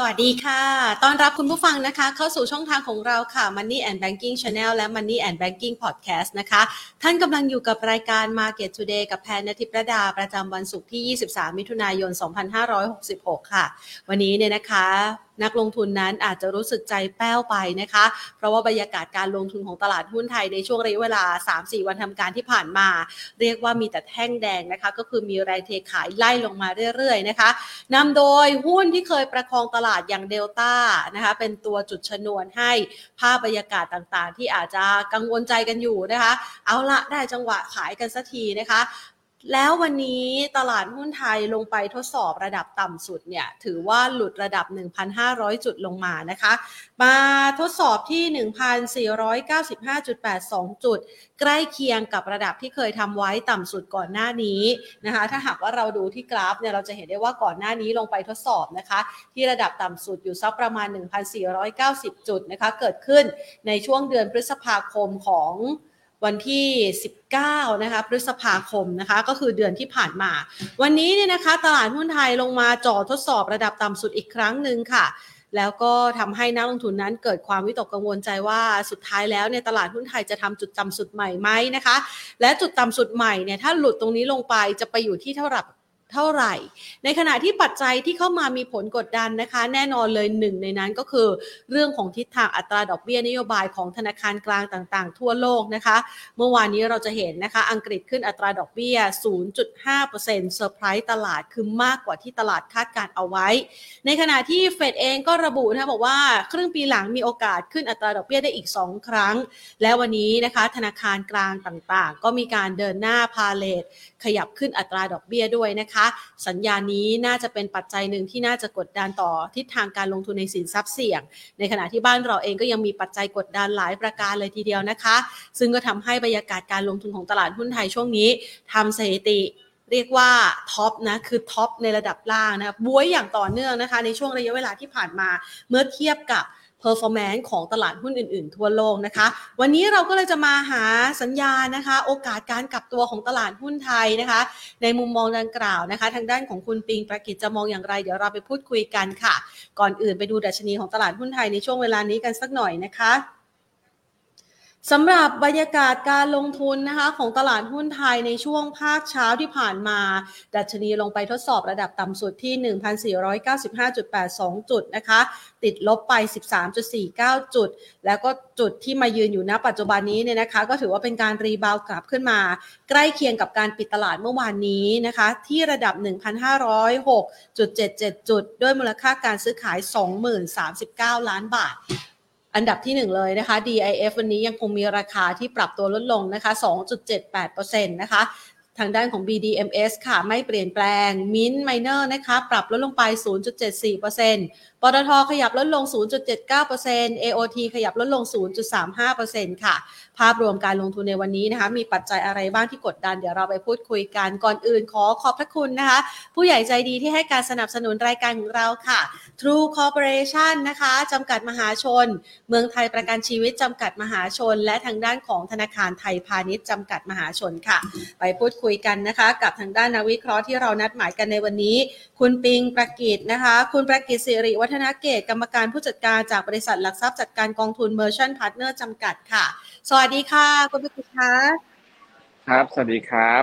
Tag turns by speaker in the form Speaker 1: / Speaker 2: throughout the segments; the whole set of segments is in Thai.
Speaker 1: สวัสดีค่ะ ต้อนรับคุณผู้ฟังนะคะ เข้าสู่ช่องทางของเราค่ะ Money and Banking Channel และ Money and Banking Podcast นะคะ ท่านกำลังอยู่กับรายการ Market Today กับแพนนทิพระดาประจำวันศุกร์ที่ 23 มิถุนายน 2566 ค่ะ วันนี้เนี่ยนะคะ นักลงทุนนั้นอาจจะรู้สึกใจแป้วไปนะคะ เพราะว่าบรรยากาศการลงทุนของตลาดหุ้นไทยในช่วงระยะเวลา 3-4 วันทำการที่ผ่านมา เรียกว่ามีแต่แท่งแดงนะคะ ก็คือมีแรงเทขายไล่ลงมาเรื่อยๆนะคะนำโดยหุ้นที่เคยประคองตลาดอย่างเดลต้านะคะเป็นตัวจุดชนวนให้ภาพบรรยากาศต่างๆ ที่อาจจะกังวลใจกันอยู่นะคะ เอาละได้จังหวะขายกันสักทีนะคะ แล้ววันนี้ตลาดหุ้นไทยลงไปทดสอบระดับต่ำสุดเนี่ยถือว่าหลุดระดับ 1,500 จุดลงมานะคะ มาทดสอบที่ 1,495.82 จุด ใกล้เคียงกับระดับที่เคยทำไว้ต่ำสุดก่อนหน้านี้นะคะ ถ้าหากว่าเราดูที่กราฟเนี่ยเราจะเห็นได้ว่าก่อนหน้านี้ลงไปทดสอบนะคะ ที่ระดับต่ำสุดอยู่สักประมาณ 1,490 จุดนะคะ เกิดขึ้นในช่วงเดือนพฤษภาคมของ วันที่ 19 นะคะ พฤษภาคมนะคะ ก็คือเดือนที่ผ่านมา วันนี้เนี่ยนะคะ ตลาดหุ้นไทยลงมาจ่อทดสอบระดับต่ำสุดอีกครั้งหนึ่งค่ะ แล้วก็ทำให้นักลงทุนนั้นเกิดความวิตกกังวลใจว่าสุดท้ายแล้วเนี่ยตลาดหุ้นไทยจะทำจุดต่ำสุดใหม่ไหมนะคะ และจุดต่ำสุดใหม่เนี่ยถ้าหลุดตรงนี้ลงไปจะไปอยู่ที่เท่าไหร่ เท่าไหร่ ในขณะที่ปัจจัยที่เข้ามามีผลกดดันนะคะ แน่นอนเลยหนึ่งในนั้นก็คือ เรื่องของทิศทางอัตราดอกเบี้ยนโยบายของธนาคารกลางต่างๆ ทั่วโลกนะคะ เมื่อวานนี้เราจะเห็นนะคะ อังกฤษขึ้นอัตราดอกเบี้ย 0.5%เซอร์ไพรส์ตลาดคือมากกว่าที่ตลาดคาดการณ์เอาไว้ ในขณะที่เฟดเองก็ระบุนะคะบอกว่าครึ่งปีหลังมีโอกาสขึ้นอัตราดอกเบี้ยได้อีก 2 ครั้ง และวันนี้นะคะธนาคารกลางต่างๆ ก็มีการเดินหน้าพาเลทขยับขึ้นอัตราดอกเบี้ยด้วยนะคะสัญญานี้น่าจะเป็นปัจจัยหนึ่งที่น่าจะกดดันต่อทิศทางการลงทุนในสินทรัพย์เสี่ยง ในขณะที่บ้านเราเองก็ยังมีปัจจัยกดดันหลายประการเลยทีเดียวนะคะ ซึ่งก็ทำให้บรรยากาศการลงทุนของตลาดหุ้นไทยช่วงนี้ทำสถิติเรียกว่าท็อปนะคือท็อปในระดับล่างนะบวยอย่างต่อเนื่องนะคะ ในช่วงระยะเวลาที่ผ่านมาเมื่อเทียบกับ performance ของตลาดหุ้นอื่นๆ ทั่วโลกนะคะ วันนี้เราก็เลยจะมาหาสัญญาณนะคะ โอกาสการกลับตัวของตลาดหุ้นไทยนะคะ ในมุมมองดังกล่าวนะคะ ทางด้านของคุณปิงประกิจจะมองอย่างไร เดี๋ยวเราไปพูดคุยกันค่ะ ก่อนอื่นไปดูดัชนีของตลาดหุ้นไทยในช่วงเวลานี้กันสักหน่อยนะคะ สำหรับบรรยากาศการลงทุนนะคะของตลาดหุ้นไทยในช่วงภาคเช้าที่ผ่านมา ดัชนีลงไปทดสอบระดับต่ำสุดที่ 1,495.82 จุดนะคะ ติดลบไป 13.49 จุด แล้วก็จุดที่มายืนอยู่ณปัจจุบันนี้เนี่ยนะคะ ก็ถือว่าเป็นการรีบาวกลับขึ้นมา ใกล้เคียงกับการปิดตลาดเมื่อวานนี้นะคะ ที่ระดับ 1,506.77 จุด ด้วยมูลค่าการซื้อขาย 20,039 ล้านบาท อันดับที่ 1 เลยนะคะ DIF วันนี้ยังคงมีราคาที่ปรับตัวลดลงนะคะ 2.78%นะคะทางด้านของ BDMs ค่ะ ไม่เปลี่ยนแปลง Mint Miner นะคะ ปรับลดลงไป 0.74%ปตทขยับลดลง 0.79% AOT ขยับลดลง 0.35%ค่ะ ภาพรวมการลงทุนในวันนี้นะคะ มีปัจจัยอะไรบ้างที่กดดัน เดี๋ยวเราไปพูดคุยกันก่อนอื่นขอขอบพระคุณนะคะ ผู้ใหญ่ใจดีที่ให้การสนับสนุนรายการของเราค่ะ True Corporation นะคะจำกัดมหาชน เมืองไทยประกันชีวิตจำกัดมหาชน และทางด้านของธนาคารไทยพาณิชย์จำกัดมหาชนค่ะ ไปพูดคุยกันนะคะ กับทางด้านนักวิเคราะห์ที่เรานัดหมายกันในวันนี้ คุณปิงประกิตนะคะ คุณประกิตสิริวัฒนเกตกรรมการผู้จัดการจากบริษัทหลักทรัพย์จัดการกองทุน Merchant Partner จำกัดค่ะ สวัสดีค่ะ คุณประกิตคะ
Speaker 2: ครับ สวัสดีครับ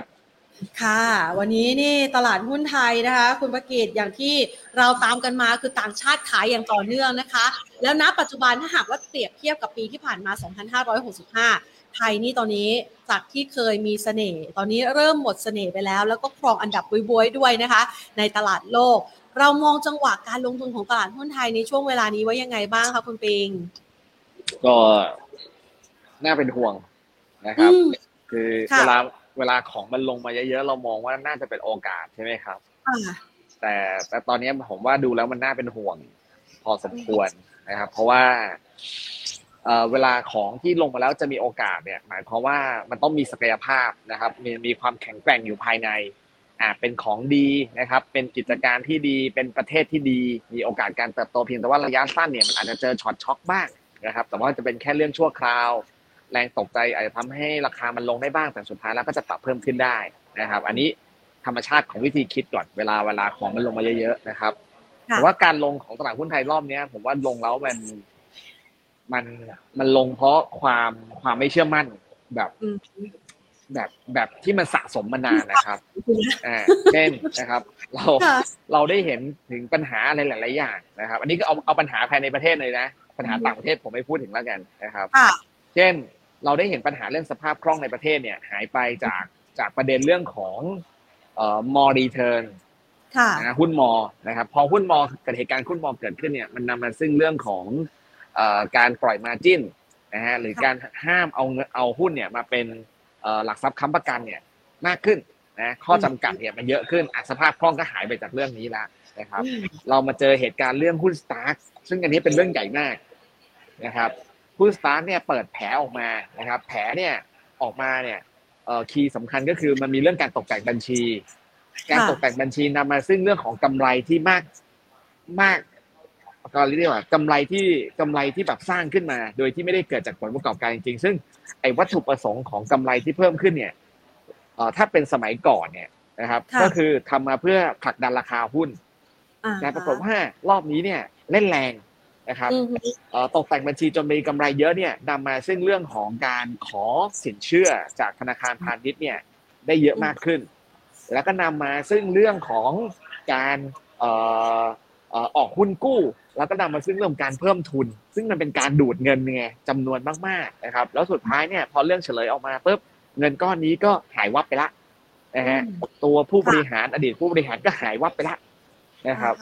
Speaker 1: ค่ะ วันนี้นี่ตลาดหุ้นไทยนะคะ คุณประกิตอย่างที่เราตามกันมาคือต่างชาติขายอย่างต่อเนื่องนะคะ แล้วณปัจจุบันถ้าหากว่าเปรียบเทียบกับปีที่ผ่านมา 2565 ไทยนี่ตอนนี้จากที่เคยมีเสน่ห์ตอนนี้เริ่มหมดเสน่ห์ไปแล้ว แล้วก็ครองอันดับบวยๆด้วยนะคะ ในตลาดโลก เรามองจังหวะการลงทุนของตลาดหุ้นไทยในช่วงเวลานี้ไว้ยังไงบ้างคะคุณปิง
Speaker 2: ก็น่าเป็นห่วงนะครับ คือเวลาเวลาของมันลงมาเยอะๆเรามองว่าน่าจะเป็นโอกาสใช่ไหมครับแต่แต่ตอนนี้ผมว่าดูแล้วมันน่าเป็นห่วง พอสมควรนะครับ เพราะว่าเวลาของที่ลงมาแล้วจะมีโอกาสเนี่ย หมายความว่ามันต้องมีศักยภาพนะครับ มีมีความแข็งแกร่งอยู่ภายใน อ่าเป็นของดีนะครับ เป็นกิจการที่ดีเป็นประเทศที่ดี มีโอกาสการเติบโตเพียงแต่ว่าระยะสั้นเนี่ยมันอาจจะเจอช็อตช็อกบ้างนะครับ แต่ว่าจะเป็นแค่เรื่องชั่วคราว แรงตกใจอาจจะทำให้ราคามันลงได้บ้างแต่สุดท้ายแล้วก็จะปรับเพิ่มขึ้นได้นะครับ อันนี้ธรรมชาติของวิธีคิดก่อนเวลาเวลาของมันลงมาเยอะๆนะครับแต่ว่าการลงของตลาดหุ้นไทยรอบเนี้ยผมว่าลงแล้วมันมันมันลงเพราะความความไม่เชื่อมั่นแบบ แบบแบบที่มันสะสมมานานนะครับอ่าเช่นนะครับ เราเราได้เห็นถึงปัญหาอะไรหลาย ๆ อย่างนะครับ อันนี้ก็เอาเอาปัญหาภายในประเทศเลยนะ ปัญหาต่างประเทศผมไม่พูดถึงแล้วกันนะครับเช่นเราได้เห็นปัญหาเรื่องสภาพคล่องในประเทศเนี่ย หายไปจากจากประเด็นเรื่องของเอ่อมอรีเทิร์นนะหุ้นมอนะครับพอหุ้นมอเกิดเหตุการณ์หุ้นมอเกิดขึ้นเนี่ยมันนำมาซึ่งเรื่องของเอ่อการปล่อยมาจิ้นนะฮะหรือการห้ามเอาเอาหุ้นเนี่ยมาเป็น หลักทรัพย์ค้ำประกันเนี่ยมากขึ้นนะข้อจำกัดเนี่ยมันเยอะขึ้นสภาพคล่องก็หายไปจากเรื่องนี้แล้วนะครับ เรามาเจอเหตุการณ์เรื่องหุ้นสตาร์ซึ่งอันนี้เป็นเรื่องใหญ่มากนะครับหุ้นสตาร์เนี่ยเปิดแผลออกมานะครับ แผลเนี่ยออกมาเนี่ยเอ่อคีย์สำคัญก็คือมันมีเรื่องการตกแต่งบัญชี การตกแต่งบัญชีนำมาซึ่งเรื่องของกำไรที่มากมาก ก็เรียกว่ากำไรที่กำไรที่แบบสร้างขึ้นมา โดยที่ไม่ได้เกิดจากผลประกอบการจริงๆ ซึ่งไอ้วัตถุประสงค์ของกำไรที่เพิ่มขึ้นเนี่ยเอ่อถ้าเป็นสมัยก่อนเนี่ยนะครับ ก็คือทำมาเพื่อผลักดันราคาหุ้นแต่ปรากฏว่ารอบนี้เนี่ยเล่นแรงนะครับตกแต่งบัญชีจนมีกำไรเยอะเนี่ยนำมาซึ่งเรื่องของการขอสินเชื่อจากธนาคารพาณิชย์เนี่ยได้เยอะมากขึ้น แล้วก็นำมาซึ่งเรื่องของการออกหุ้นกู้ แล้วก็นำมาซึ่งเรื่องการเพิ่มทุน ซึ่งมันเป็นการดูดเงินไงจำนวนมากๆนะครับ แล้วสุดท้ายเนี่ยพอเรื่องเฉลยออกมาปุ๊บเงินก้อนนี้ก็หายวับไปละนะฮะตัวผู้บริหารอดีตผู้บริหารก็หายวับไปละนะครับ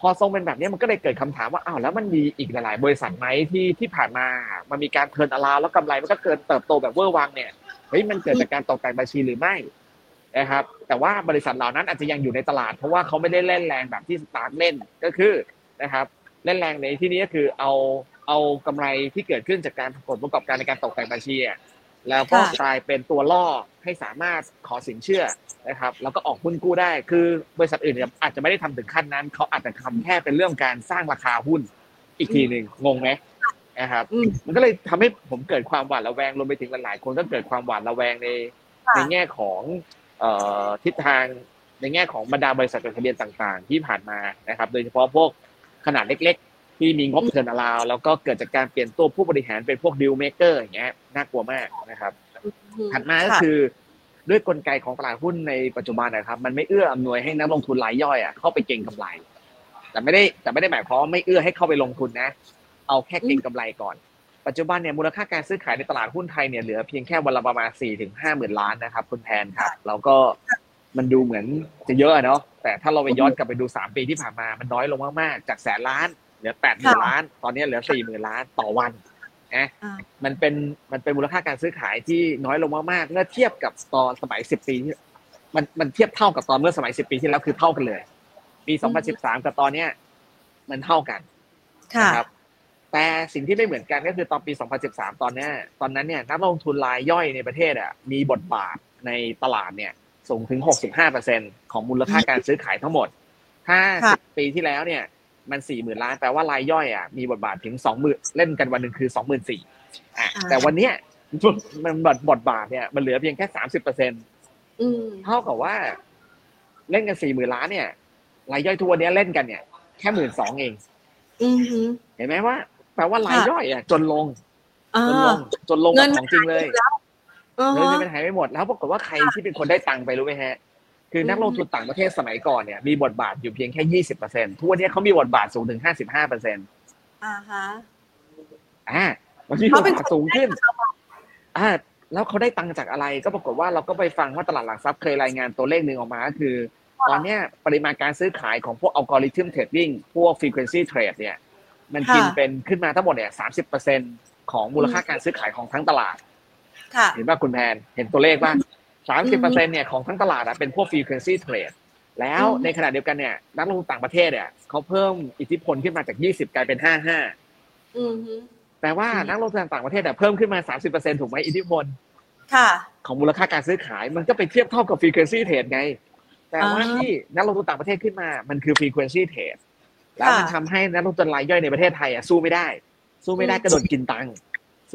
Speaker 2: พอทรงเป็นแบบนี้มันก็เลยเกิดคำถามว่าอ้าวแล้วมันมีอีกหลาย ๆ บริษัทไหมที่ที่ผ่านมามันมีการ turnaround แล้วกำไรมันก็เกิดเติบโตแบบเวอร์วังเนี่ยเฮ้ยมันเกิดจากการตกแต่งบัญชีหรือไม่นะครับ แต่ว่าบริษัทเหล่านั้นอาจจะยังอยู่ในตลาด เพราะว่าเขาไม่ได้เล่นแรงแบบที่ STARK เล่นก็คือนะครับ เล่นแรงในที่นี้ก็คือเอาเอากำไรที่เกิดขึ้นจากการผลประกอบการในการตกแต่งบัญชีแล้วก็กลายเป็นตัวล่อให้สามารถขอสินเชื่อนะครับ แล้วก็ออกหุ้นกู้ได้ คือบริษัทอื่นอาจจะไม่ได้ทำถึงขั้นนั้น เขาอาจจะทำแค่เป็นเรื่องการสร้างราคาหุ้นอีกทีหนึ่งงงไหมนะครับ มันก็เลยทำให้ผมเกิดความหวาดระแวงรวมไปถึงหลายๆคนก็เกิดความหวาดระแวงในในแง่ของทิศทางในแง่ของบรรดาบริษัทจดทะเบียนต่าง ๆ ที่ผ่านมานะครับ โดยเฉพาะพวก ขนาดเล็กที่มีงบ turnaround แล้วก็เกิดจากการเปลี่ยนตัวผู้บริหารเป็นพวก deal maker อย่างเงี้ยน่ากลัวมากนะครับถัดมาก็คือด้วยกลไกของตลาดหุ้นในปัจจุบันนะครับ มันไม่เอื้ออำนวยให้นักลงทุนรายย่อยอะเข้าไปเก็งกำไร แต่ไม่ได้แต่ไม่ได้หมายความว่าไม่เอื้อให้เข้าไปลงทุนนะ เอาแค่เก็งกำไรก่อน ปัจจุบันเนี่ยมูลค่าการซื้อขายในตลาดหุ้นไทยเนี่ยเหลือเพียงแค่วันละประมาณสี่ถึงห้าหมื่นล้านนะครับคุณแทนครับแล้วก็ มันดูเหมือนจะเยอะเนาะแต่ถ้าเราไปย้อนกลับไปดูสามปีที่ผ่านมามันน้อยลงมากๆจากแสนล้านเหลือแปดหมื่นล้าน ตอนนี้เหลือสี่หมื่นล้านต่อวันนะมันเป็นมันเป็นมูลค่าการซื้อขายที่น้อยลงมากๆเมื่อเทียบกับตอนสมัยสิบปีมันมันเทียบเท่ากับตอนเมื่อสมัยสิบปีที่แล้วคือเท่ากันเลยปีสองพันสิบสามกับตอนเนี้ยมันเท่ากันนะครับแต่สิ่งที่ไม่เหมือนกันก็คือตอนปี 2013 ตอนนี้ตอนนั้นเนี่ยนักลงทุนรายย่อยในประเทศอะมีบทบาทในตลาดเนี่ย สูงถึง 65%ของมูลค่าการซื้อขายทั้งหมด ถ้า 10 ปีที่แล้วเนี่ย มันสี่หมื่นล้าน แปลว่ารายย่อยอะ มีบทบาทถึงสองหมื่นเล่นกันวันหนึ่งคือสองหมื่นสี่อะแต่วันเนี้ยมันบทบทบาทเนี่ย มันเหลือเพียงแค่สามสิบเปอร์เซ็นต์เท่ากับว่า เล่นกันสี่หมื่นล้านเนี่ย รายย่อยทัวร์นี้เล่นกันเนี่ย แค่หมื่นสองเองเห็นไหมว่า แปลว่ารายย่อยอะ จนลงจนลงจนลงกับของจริงเลย เงินมันหายไปหมดแล้วปรากฏว่าใครที่เป็นคนได้ตังค์ไปรู้ไหมฮะ คือนักลงทุนต่างประเทศสมัยก่อนเนี่ยมีบทบาทอยู่เพียงแค่ยี่สิบเปอร์เซ็นต์ทุกวันนี้เขามีบทบาทสูงถึงห้าสิบห้าเปอร์เซ็นต์อ่าฮะอ่ามันมีบทบาทสูงขึ้นอ่าแล้วเขาได้ตังค์จากอะไรก็ปรากฏว่าเราก็ไปฟังว่าตลาดหลักทรัพย์เคยรายงานตัวเลขหนึ่งออกมาก็คือ ตอนนี้ปริมาณการซื้อขายของพวก algorithm trading พวก frequency trade เนี่ย มันกินเป็นขึ้นมาทั้งหมดเนี่ยสามสิบเปอร์เซ็นต์ของมูลค่าการซื้อขายของทั้งตลาด เห็นว่าคุณแพนเห็นตัวเลขว่าสามสิบเปอร์เซ็นเนี่ยของทั้งตลาดอะเป็นพวก frequency trade แล้วในขณะเดียวกันเนี่ยนักลงทุนต่างประเทศเนี่ยเขาเพิ่มอิทธิพลขึ้นมาจากยี่สิบกลายเป็นห้าห้าแปลว่านักลงทุนต่างประเทศเนี่ยเพิ่มขึ้นมาสามสิบเปอร์เซ็นถูกไหมอิทธิพลของมูลค่าการซื้อขายมันก็ไปเทียบเท่ากับ frequency trade ไง แต่ว่าที่นักลงทุนต่างประเทศขึ้นมามันคือ frequency trade แล้วมันทำให้นักลงทุนรายย่อยในประเทศไทยอะสู้ไม่ได้ สู้ไม่ได้ก็โดนกินตังค์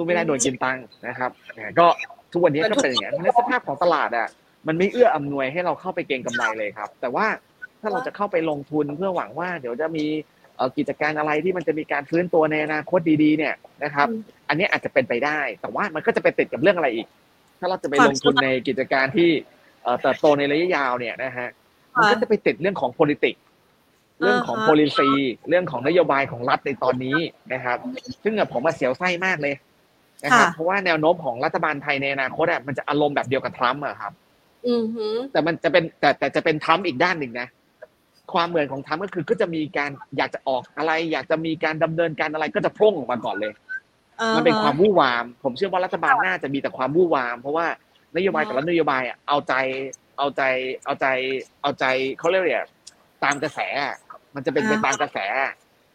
Speaker 2: สู้ไม่ได้โดนกินตังค์นะครับก็ทุกวันนี้ก็เป็นอย่างนี้ในสภาพของตลาดอะมันไม่เอื้ออำนวยให้เราเข้าไปเก็งกำไรเลยครับ แต่ว่าถ้าเราจะเข้าไปลงทุนเพื่อหวังว่า เดี๋ยวจะมีกิจการอะไรที่มันจะมีการฟื้นตัวในอนาคตดีๆ เนี่ยนะครับ อันนี้อาจจะเป็นไปได้ แต่ว่ามันก็จะไปติดกับเรื่องอะไรอีก ถ้าเราจะไปลงทุนในกิจการที่เติบโตในระยะยาวเนี่ยนะฮะมันก็จะไปติดเรื่องของ politics เรื่องของ policy เรื่องของนโยบายของรัฐในตอนนี้นะครับ ซึ่งผมมาเสียวไส้มากเลย นะครับเพราะว่าแนวโน้มของรัฐบาลไทยในอนาคตอะมันจะอารมณ์แบบเดียวกับทรัมป์อะครับแต่มันจะเป็นแต่แต่จะเป็นทรัมป์อีกด้านหนึ่งนะ ความเหมือนของทรัมป์ก็คือก็จะมีการอยากจะออกอะไร อยากจะมีการดำเนินการอะไรก็จะพุ่งออกมาก่อนเลยมันเป็นความวู่วาม ผมเชื่อว่ารัฐบาลน่าจะมีแต่ความวู่วาม เพราะว่านโยบายแต่ละนโยบายเอาใจเอาใจเอาใจเอาใจเขาเรียกว่าตามกระแส มันจะเป็นไปตามกระแส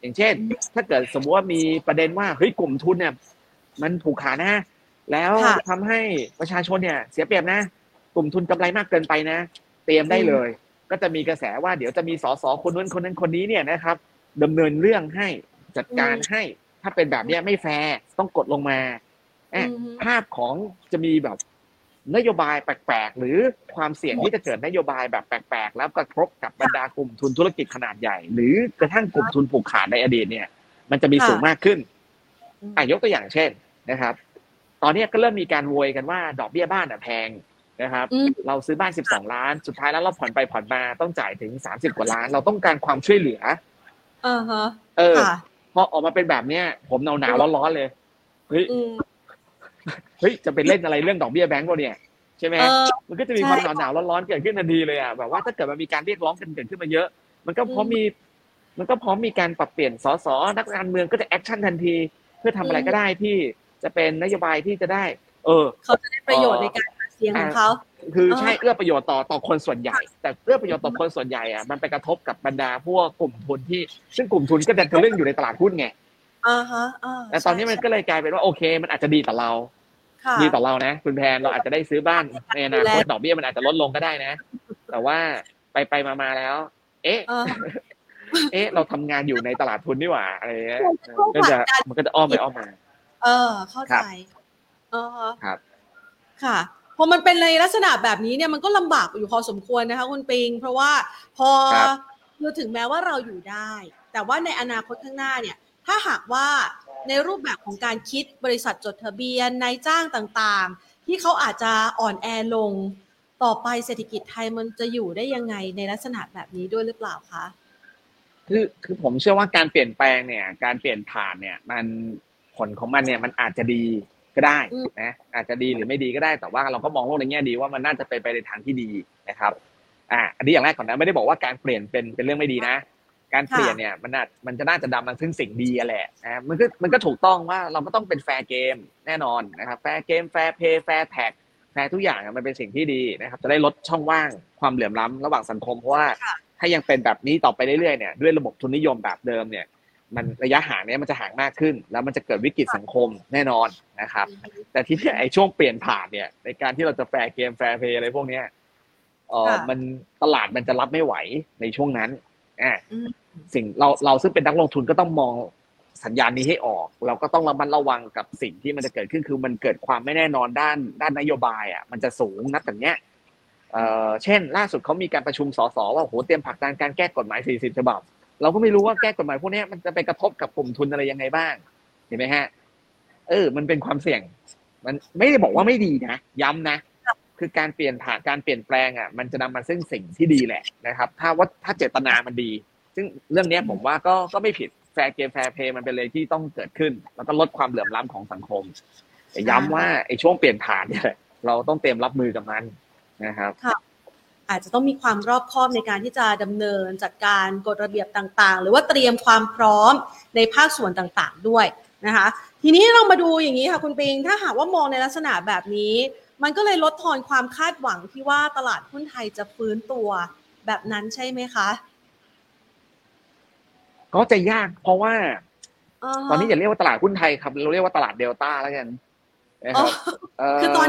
Speaker 2: อย่างเช่น ถ้าเกิดสมมติว่ามีประเด็นว่าเฮ้ยกลุ่มทุนเนี่ย มันผูกขานะ แล้วทำให้ประชาชนเนี่ย เสียเปรียบนะ กลุ่มทุนกำไรมากเกินไปนะ เตรียมได้เลย ก็จะมีกระแสว่าเดี๋ยวจะมีสสคนนู้นคนนั้นคนนี้เนี่ยนะครับดำเนินเรื่องให้จัดการให้ ถ้าเป็นแบบนี้ไม่แฟร์ต้องกดลงมาภาพของจะมีแบบนโยบายแปลกๆ หรือความเสี่ยงที่จะเกิดนโยบายแบบแปลกๆ แล้วกระทบกับบรรดากลุ่มทุนธุรกิจขนาดใหญ่ หรือกระทั่งกลุ่มทุนผูกขาดในอดีตเนี่ย มันจะมีสูงมากขึ้นอะยกตัวอย่างเช่น นะครับ ตอนนี้ก็เริ่มมีการโวยกันว่า ดอกเบี้ยบ้านอะแพงนะครับ เราซื้อบ้านสิบสองล้าน สุดท้ายแล้วเราผ่อนไปผ่อนมาต้องจ่ายถึงสามสิบกว่าล้าน เราต้องการความช่วยเหลือ
Speaker 1: เออฮะ
Speaker 2: เออพอออกมาเป็นแบบเนี้ยผมหนาวหนาวร้อนๆเลยเฮ้ยเฮ้ยจะไปเล่นอะไรเรื่องดอกเบี้ยแบงก์วะเนี่ยใช่ไหมมันก็จะมีความหนาวหนาวร้อนๆเกิดขึ้นทันทีเลยอะแบบว่าถ้าเกิดมันมีการเรียกร้องกันเกิดขึ้นมาเยอะ มันก็พร้อมมี มันก็พร้อมมีการปรับเปลี่ยนสสนักการเมืองก็จะ action ทันที เพื่อทำอะไรก็ได้ที่ จะเป็นนโยบายที่จะได้ เออ
Speaker 1: เขาจะได้ประโยชน์ในการเสียงของเขา
Speaker 2: คือใช่เอื้อประโยชน์ต่อต่อคนส่วนใหญ่ แต่เอื้อประโยชน์ต่อคนส่วนใหญ่อะมันไปกระทบกับบรรดาพวกกลุ่มทุนที่ ซึ่งกลุ่มทุนก็จะเรื่องอยู่ในตลาดหุ้นไง
Speaker 1: อ่าฮะ
Speaker 2: แต่ตอนนี้มันก็เลยกลายเป็นว่าโอเค มันอาจจะดีต่อเราดีต่อเรานะคุณแพนเราอาจจะได้ซื้อบ้านในอนาคตดอกเบี้ยมันอาจจะลดลงก็ได้นะ แต่ว่าไปไปมามาแล้ว เอ๊ะเอ๊ะ เราทำงานอยู่ในตลาดทุนนี่หว่าอะไรเงี้ยก็จะมันก็จะอ้อมไปอ้อมมา
Speaker 1: เออ เข้าใจเอ
Speaker 2: อครับ
Speaker 1: ค่ะพอมันเป็นในลักษณะแบบนี้เนี่ยมันก็ลำบากอยู่พอสมควรนะคะคุณปิง เพราะว่าพอคือถึงแม้ว่าเราอยู่ได้ แต่ว่าในอนาคตข้างหน้าเนี่ย ถ้าหากว่าในรูปแบบของการคิดบริษัทจดทะเบียนนายจ้างต่างๆ ที่เขาอาจจะอ่อนแอลง ต่อไปเศรษฐกิจไทยมันจะอยู่ได้ยังไงในลักษณะแบบนี้ด้วยหรือเปล่าคะ
Speaker 2: คือคือผมเชื่อว่าการเปลี่ยนแปลงเนี่ย การเปลี่ยนผ่านเนี่ย มัน ผลของมันเนี่ยมันอาจจะดีก็ได้นะอาจจะดีหรือไม่ดีก็ได้ แต่ว่าเราก็มองโลกในแง่ดีว่ามันน่าจะเป็นไปในทางที่ดีนะครับอ่าอันนี้อย่างแรกก่อนนะไม่ได้บอกว่าการเปลี่ยนเป็นเป็นเรื่องไม่ดีนะ การเปลี่ยนเนี่ยมันน่ามันจะน่าจะดำมันซึ่งสิ่งดีแหละนะมันก็มันก็ถูกต้องว่าเราก็ต้องเป็น fair game แน่นอนนะครับ fair game fair play fair tax fair ทุกอย่างมันเป็นสิ่งที่ดีนะครับ จะได้ลดช่องว่างความเหลื่อมล้ำระหว่างสังคมเพราะว่าถ้ายังเป็นแบบนี้ต่อไปเรื่อยๆเนี่ยด้วยระบบทุนนิยมแบบเดิมเนี่ย มันระยะห่างเนี้ยมันจะห่างมากขึ้น แล้วมันจะเกิดวิกฤตสังคมแน่นอนนะครับ แต่ที่ไอ้ช่วงเปลี่ยนผ่านเนี่ยในการที่เราจะ fair game fair play อะไรพวกเนี้ยเออมันตลาดมันจะรับไม่ไหวในช่วงนั้นอ่าสิ่งเราเราซึ่งเป็นนักลงทุนก็ต้องมองสัญญาณนี้ให้ออก เราก็ต้องระมัดระวังกับสิ่งที่มันจะเกิดขึ้นคือมันเกิดความไม่แน่นอนด้านด้านนโยบายอะมันจะสูงนัดอย่างเนี้ยเอ่อเช่น ล่าสุดเขามีการประชุมสสว่าโหเตรียมผลักดันการแก้กฎหมาย 40 ฉบับ เราก็ไม่รู้ว่าแก้กฎหมายพวกนี้มันจะไปกระทบกับกลุ่มทุนอะไรยังไงบ้าง เห็นไหมฮะ เออ มันเป็นความเสี่ยง มันไม่ได้บอกว่าไม่ดีนะ ย้ำนะ คือการเปลี่ยนผ่านการเปลี่ยนแปลงอะ มันจะนำมาซึ่งสิ่งที่ดีแหละนะครับ ถ้าว่าถ้าเจตนามันดี ซึ่งเรื่องนี้ผมว่าก็ก็ไม่ผิด fair game fair play มันเป็นเลยที่ต้องเกิดขึ้น แล้วก็ลดความเหลื่อมล้ำของสังคมแต่ย้ำว่าไอ้ช่วงเปลี่ยนผ่านเนี่ยเราต้องเตรียมรับมือกับมันนะครับ
Speaker 1: อาจจะต้องมีความรอบคอบในการที่จะดำเนินจัดการกฎระเบียบต่างๆ หรือว่าเตรียมความพร้อมในภาคส่วนต่างๆด้วยนะคะทีนี้เรามาดูอย่างนี้ค่ะคุณปิง ถ้าหากว่ามองในลักษณะแบบนี้ มันก็เลยลดทอนความคาดหวังที่ว่าตลาดหุ้นไทยจะฟื้นตัวแบบนั้นใช่ไหมคะ
Speaker 2: ก็จะยากเพราะว่า ตอนนี้อย่าเรียกว่าตลาดหุ้นไทยครับ เราเรียกว่าตลาดเดลต้าแล้วกัน
Speaker 1: คือตอน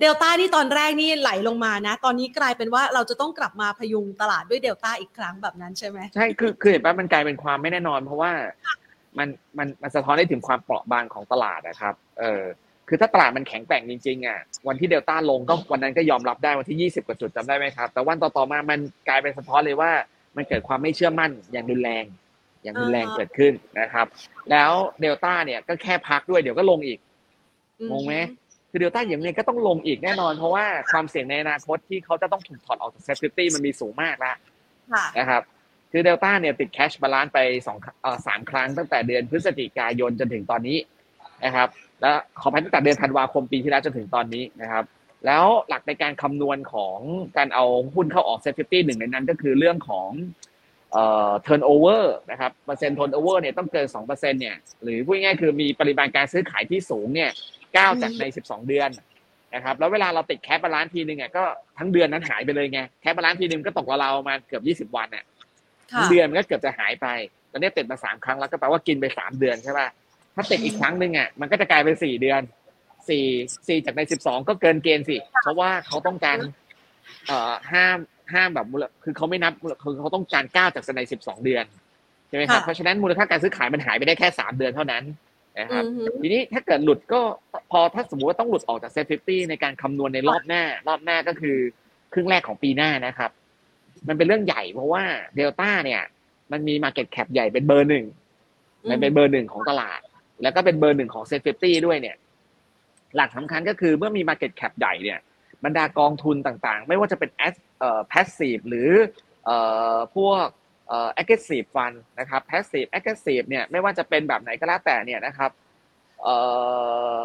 Speaker 1: เดลต้านี่ตอนแรกนี่ไหลลงมานะ ตอนนี้กลายเป็นว่าเราจะต้องกลับมาพยุงตลาดด้วยเดลต้าอีกครั้งแบบนั้นใช่ไหม
Speaker 2: ใช่คือคือเห็นป่ะมันกลายเป็นความไม่แน่นอน เพราะว่ามันมันมันสะท้อนได้ถึงความเปราะบางของตลาดนะครับ เออคือถ้าตลาดมันแข็งแกร่งจริงๆอะวันที่เดลต้าลงก็วันนั้นก็ยอมรับได้วันที่ยี่สิบกว่าจุดจำได้ไหมครับ แต่วันต่อๆมามันกลายเป็นสะท้อนเลยว่า มันเกิดความไม่เชื่อมั่นอย่างรุนแรง อย่างรุนแรงเกิดขึ้นนะครับ แล้วเดลต้าเนี่ยก็แค่พักด้วยเดี๋ยวก็ลงอีกงงไหม คือเดลต้าอย่างนี้ก็ต้องลงอีกแน่นอน เพราะว่าความเสี่ยงในอนาคตที่เขาจะต้องถูกถอดออกจาก SET50มันมีสูงมากแล้วนะครับคือเดลต้าเนี่ยติด cash balance ไปสองสามครั้งตั้งแต่เดือนพฤศจิกายนจนถึงตอนนี้นะครับ แล้วขออภัยตั้งแต่เดือนธันวาคมปีที่แล้วจนถึงตอนนี้นะครับ แล้วหลักในการคำนวณของการเอาหุ้นเข้าออก SET50หนึ่งในนั้นก็คือเรื่องของเอ่อ turnover นะครับเปอร์เซ็นต์ turnover เนี่ยต้องเกินสองเปอร์เซ็นเนี่ยหรือพูดง่ายๆคือมีปริมาณการซื้อขายที่สูงเนี่ย เก้าจากในสิบสองเดือนนะครับแล้วเวลาเราติด cash balance ทีนึงอะก็ทั้งเดือนนั้นหายไปเลยไง cash balance ทีนึงก็ตกเราประมาณเกือบยี่สิบวันอะทั้งเดือนมันก็เกือบจะหายไปตอนนี้ติดมาสามครั้งแล้วก็แปลว่ากินไปสามเดือนใช่ป่ะถ้าติดอีกครั้งหนึ่งอะมันก็จะกลายเป็นสี่เดือนสี่สี่จากในสิบสองก็เกินเกณฑ์สิเพราะว่าเขาต้องการเอ่อห้ามห้ามแบบมูลคือเขาไม่นับคือเขาต้องการเก้าจากในสิบสองเดือนใช่ไหมครับเพราะฉะนั้นมูลค่าการซื้อขายมันหายไปได้แค่สามเดือนเท่านั้น นะครับทีนี้ถ้าเกิดหลุดก็พอถ้าสมมติว่าต้องหลุดออกจาก SET50 ในการคำนวณในรอบหน้า รอบหน้าก็คือครึ่งแรกของปีหน้านะครับ มันเป็นเรื่องใหญ่เพราะว่าเดลต้าเนี่ย มันมี market cap ใหญ่เป็นเบอร์หนึ่งมันเป็นเบอร์หนึ่งของตลาด แล้วก็เป็นเบอร์หนึ่งของ SET50 ด้วยเนี่ย หลักสำคัญก็คือเมื่อมี market cap ใหญ่เนี่ยบรรดากองทุนต่างๆ ไม่ว่าจะเป็นแอสเอ่อ passive หรือเอ่อพวก เอ่อ aggressive fund นะครับ passive aggressive เนี่ยไม่ว่าจะเป็นแบบไหนก็แล้วแต่เนี่ยนะครับเอ่อ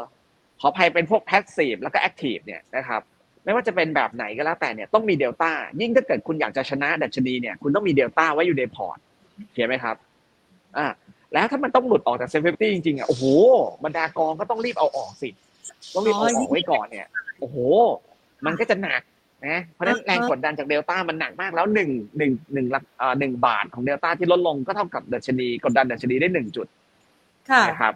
Speaker 2: ขออภัยเป็นพวก passive แล้วก็ active เนี่ยนะครับไม่ว่าจะเป็นแบบไหนก็แล้วแต่เนี่ยต้องมีเดลต้ายิ่งถ้าเกิดคุณอยากจะชนะดัชนีเนี่ยคุณต้องมีเดลต้าไว้อยู่ในพอร์ตเห็นไหมครับอ่าแล้วถ้ามันต้องหลุดออกจาก SET50จริงๆอะโอ้โหบรรดากองก็ต้องรีบเอาออกสิต้องรีบเอาออกไว้ก่อนเนี่ย โอ้โห มันก็จะหนัก นะเพราะฉะนั้นแรงกดดันจากเดลต้ามันหนักมากแล้วหนึ่งหนึ่งหนึ่งอ่าหนึ่งบาทของเดลต้าที่ลดลงก็เท่ากับดัชนีกดดันดัชนีได้หนึ่งจุดนะครับ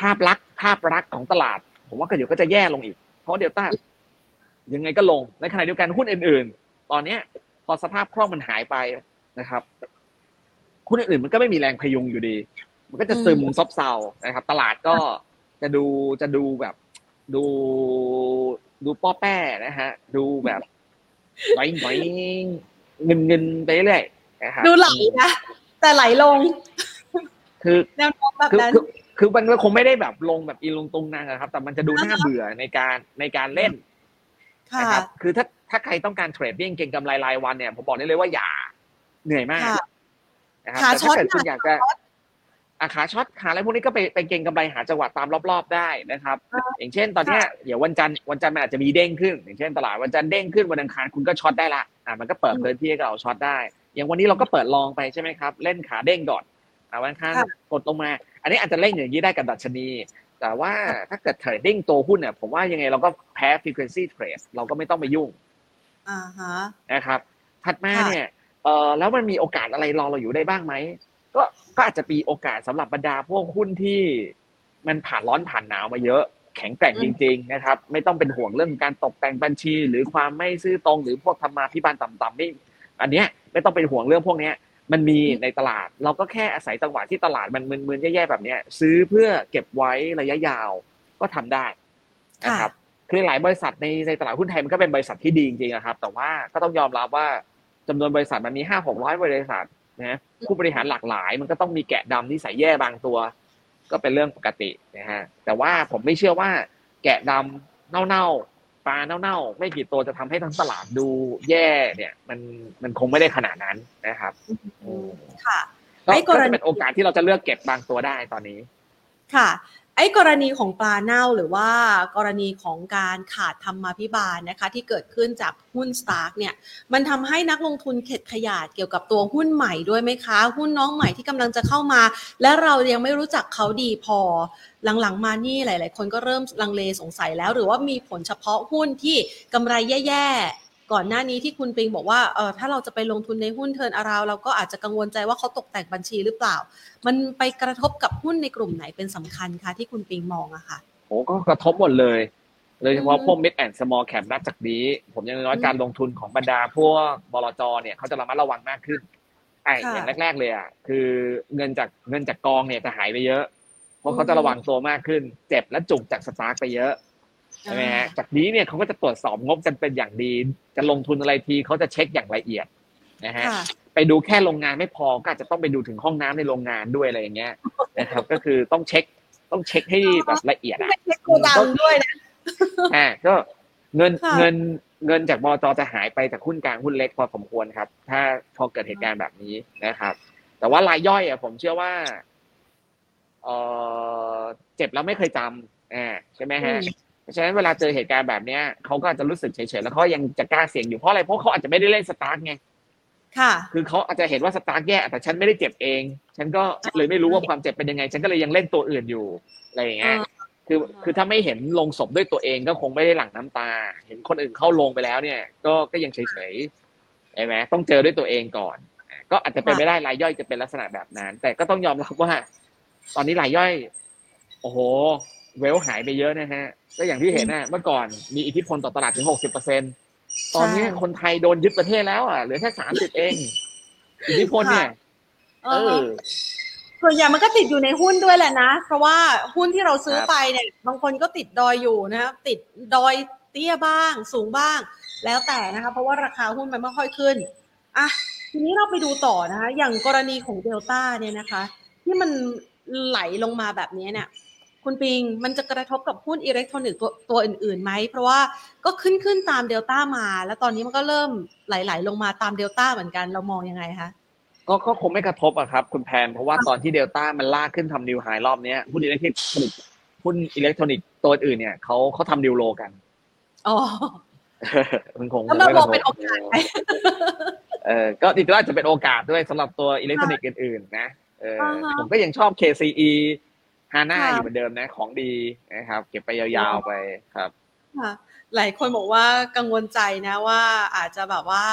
Speaker 2: ภาพลักษณ์ภาพลักษณ์ของตลาด ผมว่าก็เดี๋ยวก็จะแย่ลงอีก เพราะเดลต้ายังไงก็ลงในขณะเดียวกันหุ้นอื่น ๆ ตอนเนี้ย พอสภาพคล่องมันหายไปนะครับหุ้นอื่นมันก็ไม่มีแรงพยุงอยู่ดี มันก็จะซึมซบเซานะครับ ตลาดก็จะดูจะดูแบบดู ดูป้อแป้นะฮะ ดูแบบไหลไหลเงินเงินไปเรื่อยนะครับ
Speaker 1: ดูไหลนะแต่ไหลลง
Speaker 2: คือแนวโน้มแบบนั้นคือมันคงไม่ได้แบบลงแบบอีลงตรงนั่งนะครับ แต่มันจะดูน่าเบื่อในการในการเล่นนะครับคือถ้าถ้าใครต้องการ trading เก็งกำไรรายวันเนี่ยผมบอกได้เลยว่าอย่าเหนื่อยมากนะครับแต่ถ้าเกิดคุณอยากจะ หาขา short ขาอะไรพวกนี้ก็ไปไปเก็งกำไรหาจังหวะตามรอบๆได้นะครับ อย่างเช่น ตอนนี้เดี๋ยววันจันทร์วันจันทร์มันอาจจะมีเด้งขึ้น อย่างเช่น ตลาดวันจันทร์เด้งขึ้นวันอังคารคุณก็ short ได้ละอ่ามันก็เปิดพื้นที่ให้เรา short ได้ อย่างวันนี้เราก็เปิดลองไปใช่ไหมครับ เล่นขาเด้งก่อนอ่าวันอังคารกดลงมา อันนี้อาจจะเล่นอย่างนี้ได้กับดัชนี แต่ว่าถ้าเกิดเทรดดิ้งตัวหุ้นเนี่ยผมว่ายังไงเราก็แพ้ frequency trade เราก็ไม่ต้องไปยุ่ง
Speaker 1: อ่าฮะ
Speaker 2: นะครับถัดมาเนี่ยเออแล้วมันมีโอกาสอะไรรอเราอยู่ได้บ้างไหม ก็ก็อาจจะมีโอกาสสำหรับบรรดาพวกหุ้นที่มันผ่านร้อนผ่านหนาวมาเยอะแข็งแกร่งจริง ๆ นะครับ ไม่ต้องเป็นห่วงเรื่องการตกแต่งบัญชี หรือความไม่ซื่อตรงหรือพวกธรรมาภิบาลต่ำๆนี่อันเนี้ยไม่ต้องเป็นห่วงเรื่องพวกเนี้ย มันมีในตลาด เราก็แค่อาศัยจังหวะที่ตลาดมันมึนๆแย่ๆแบบเนี้ย ซื้อเพื่อเก็บไว้ระยะยาวก็ทำได้นะครับคือหลายบริษัทในในตลาดหุ้นไทยมันก็เป็นบริษัทที่ดีจริงๆนะครับ แต่ว่าก็ต้องยอมรับว่าจำนวนบริษัทมันมีห้าหกร้อยบริษัท นะผู้บริหารหลากหลาย มันก็ต้องมีแกะดำที่ใส่แย่บางตัว ก็เป็นเรื่องปกตินะฮะแต่ว่าผมไม่เชื่อว่าแกะดำเน่าๆปลาเน่าๆไม่กี่ตัวจะทำให้ทั้งตลาดดูแย่เนี่ย มันมันคงไม่ได้ขนาดนั้นนะครับ
Speaker 1: ค่ะ
Speaker 2: ก็จะเป็นโอกาสที่เราจะเลือกเก็บบางตัวได้ตอนนี้
Speaker 1: ค่ะ ไอ้กรณีของปลาเน่าหรือว่ากรณีของการขาดธรรมาภิบาลนะคะที่เกิดขึ้นจากหุ้นสตาร์กเนี่ยมันทำให้นักลงทุนเข็ดขยาดเกี่ยวกับตัวหุ้นใหม่ด้วยไหมคะ หุ้นน้องใหม่ที่กำลังจะเข้ามา และเรายังไม่รู้จักเขาดีพอหลังๆ มานี่หลาย ๆ คนก็เริ่มลังเลสงสัยแล้ว หรือว่ามีผลเฉพาะหุ้นที่กำไรแย่ๆ ก่อนหน้านี้ที่คุณปิงบอกว่าเออถ้าเราจะไปลงทุนในหุ้นเทินอาราวเราก็อาจจะกังวลใจว่าเขาตกแต่งบัญชีหรือเปล่า มันไปกระทบกับหุ้นในกลุ่มไหนเป็นสำคัญคะที่คุณปิงมองอะค่ะ
Speaker 2: โอ้ก็กระทบหมดเลยโดยเฉพาะพวก mid and small cap นับจากนี้ ผมยังน้อยการลงทุนของบรรดาพวกบลจเนี่ยเขาจะระมัดระวังมากขึ้นไอ้อย่างแรก ๆ เลยอะคือเงินจากเงินจากกองเนี่ยจะหายไปเยอะ เพราะราะเขาจะระวังตัวมากขึ้น เจ็บและจุกจาก STARK ไปเยอะ ใช่ไหมฮะจากนี้เนี่ยเขาก็จะตรวจสอบงบกันเป็นอย่างดี จะลงทุนอะไรทีเขาจะเช็คอย่างละเอียดนะฮะไปดูแค่โรงงานไม่พอก็อาจจะต้องไปดูถึงห้องน้ำในโรงงานด้วยอะไรอย่างเงี้ยนะครับ ก็คือต้องเช็คต้องเช็คให้แบบละเอียดอะ
Speaker 1: เช็คโกดังด้วยนะ
Speaker 2: อ่าก็เงินเงินเงินจากบจจะหายไปจากหุ้นกลางหุ้นเล็กพอสมควรครับ ถ้าพอเกิดเหตุการณ์แบบนี้นะครับ แต่ว่ารายย่อยอะผมเชื่อว่าเออเจ็บแล้วไม่เคยจำอ่าใช่ไหมฮะเพ ราะฉะนั้นเวลาเจอเหตุการณ์แบบเนี้ยเขาก็จะรู้สึกเฉยๆแล้วเขายังจะกล้าเสี่ยงอยู่เพราะอะไรเพราะเขาอาจจะไม่ได้เล่นสตาร์ทไง
Speaker 1: ค่ะ
Speaker 2: คือเขาอาจจะเห็นว่าสตาร์ทแย่แต่ฉันไม่ได้เจ็บเอง ฉันก็เลยไม่รู้ว่าความเจ็บเป็นยังไง ฉันก็เลยยังเล่นตัวอื่นอยู่อะไรอย่างเงี้ยคือคือถ้าไม่เห็นลงศพด้วยตัวเองก็คงไม่ได้หลั่งน้ำตา เห็นคนอื่นเข้าลงไปแล้วเนี่ย ก็ก็ยังเฉยๆใช่ไหมต้องเจอด้วยตัวเองก่อน ก็อาจจะเป็นไม่ได้รายย่อยจะเป็นลักษณะแบบนั้น แต่ก็ต้องยอมรับว่า ตอนนี้รายย่อย โอ้โห เวลหายไปเยอะนะฮะ ก็อย่างที่เห็นนะเมื่อก่อนมีอิทธิพลต่อตลาดถึงหกสิบเปอร์เซ็นตอนนี้คนไทยโดนยึดประเทศแล้วอะเหลือแค่สามสิบเอง อิทธิพลเนี่ยเออ
Speaker 1: ส่วนใหญ่มันก็ติดอยู่ในหุ้นด้วยแหละนะ เพราะว่าหุ้นที่เราซื้อไปเนี่ย บางคนก็ติดดอยอยู่นะครับติดดอยเตี้ยบ้าง สูงบ้าง แล้วแต่นะคะ เพราะว่าราคาหุ้นมันไม่ค่อยขึ้นอะทีนี้เราไปดูต่อนะคะ อย่างกรณีของเดลต้าเนี่ยนะคะ ที่มันไหลลงมาแบบนี้เนี่ย คุณปิง มันจะกระทบกับหุ้นอิเล็กทรอนิกส์ตัวตัวอื่นๆไหม เพราะว่าก็ขึ้นขึ้นตามเดลต้ามา แล้วตอนนี้มันก็เริ่มไหลๆลงมาตามเดลต้าเหมือนกันเรามองยังไงคะ
Speaker 2: ก็ก็คงไม่กระทบอะครับ คุณแพนเพราะว่าตอนที่เดลต้ามันลากขึ้นทำ new high รอบเนี้ยหุ้นอิเล็กทรอนิกส์หุ้นอิเล็กทรอนิกส์ตัวอื่นเนี่ยเขาเขาทำ new low กัน
Speaker 1: อ๋อ
Speaker 2: มันคง
Speaker 1: ไม่กระทบเป็นโอกาส
Speaker 2: เออก็อีกแล้วจะเป็นโอกาสด้วยสำหรับตัวอิเล็กทรอนิกส์อื่นๆ นะเออผมก็ยังชอบ KCE HANA อยู่เหมือนเดิมนะ ของดีนะครับ เก็บไปยาวๆไปครับ
Speaker 1: หลายคนบอกว่ากังวลใจนะว่าอาจจะแบบว่า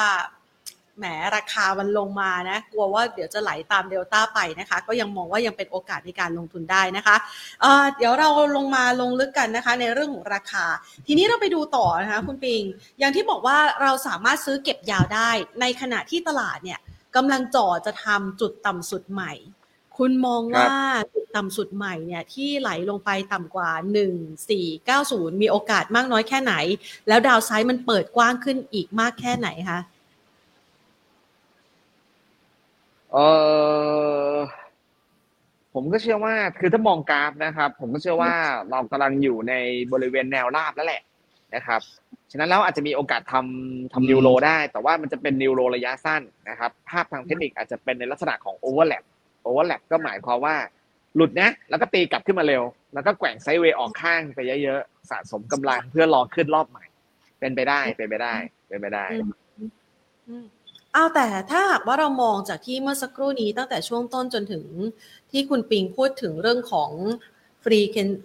Speaker 1: แหมราคามันลงมานะ กลัวว่าเดี๋ยวจะไหลตามเดลต้าไปนะคะ ก็ยังมองว่ายังเป็นโอกาสในการลงทุนได้นะคะเเดี๋ยวเราลงมาลงลึกกันนะคะ ในเรื่องของราคา ทีนี้เราไปดูต่อนะคะคุณปิง อย่างที่บอกว่าเราสามารถซื้อเก็บยาวได้ ในขณะที่ตลาดเนี่ยกำลังจ่อจะทำจุดต่ำสุดใหม่ คุณมองว่าจุดต่ำสุดใหม่เนี่ยที่ไหลลงไปต่ำกว่า 1490 มีโอกาสมากน้อยแค่ไหน แล้ว downside มันเปิดกว้างขึ้นอีกมากแค่ไหนคะ
Speaker 2: เออผมก็เชื่อว่าคือถ้ามองกราฟนะครับ ผมก็เชื่อว่าเรากำลังอยู่ในบริเวณแนวรับแล้วแหละนะครับฉะนั้นแล้วอาจจะมีโอกาสทำทำ new low ได้ แต่ว่ามันจะเป็น new low ระยะสั้นนะครับ ภาพทางเทคนิคอาจจะเป็นในลักษณะของ overlap overlap ก็หมายความว่า หลุดนะ แล้วก็ตีกลับขึ้นมาเร็ว แล้วก็แกว่ง sideway ออกข้างไปเยอะๆสะสมกำลังเพื่อรอขึ้นรอบใหม่ เป็นไปได้เป็นไปได้ เป็นไปได้
Speaker 1: อ้าวแต่ถ้าหากว่าเรามองจากที่เมื่อสักครู่นี้ตั้งแต่ช่วงต้นจนถึงที่คุณปิงพูดถึงเรื่องของฟรี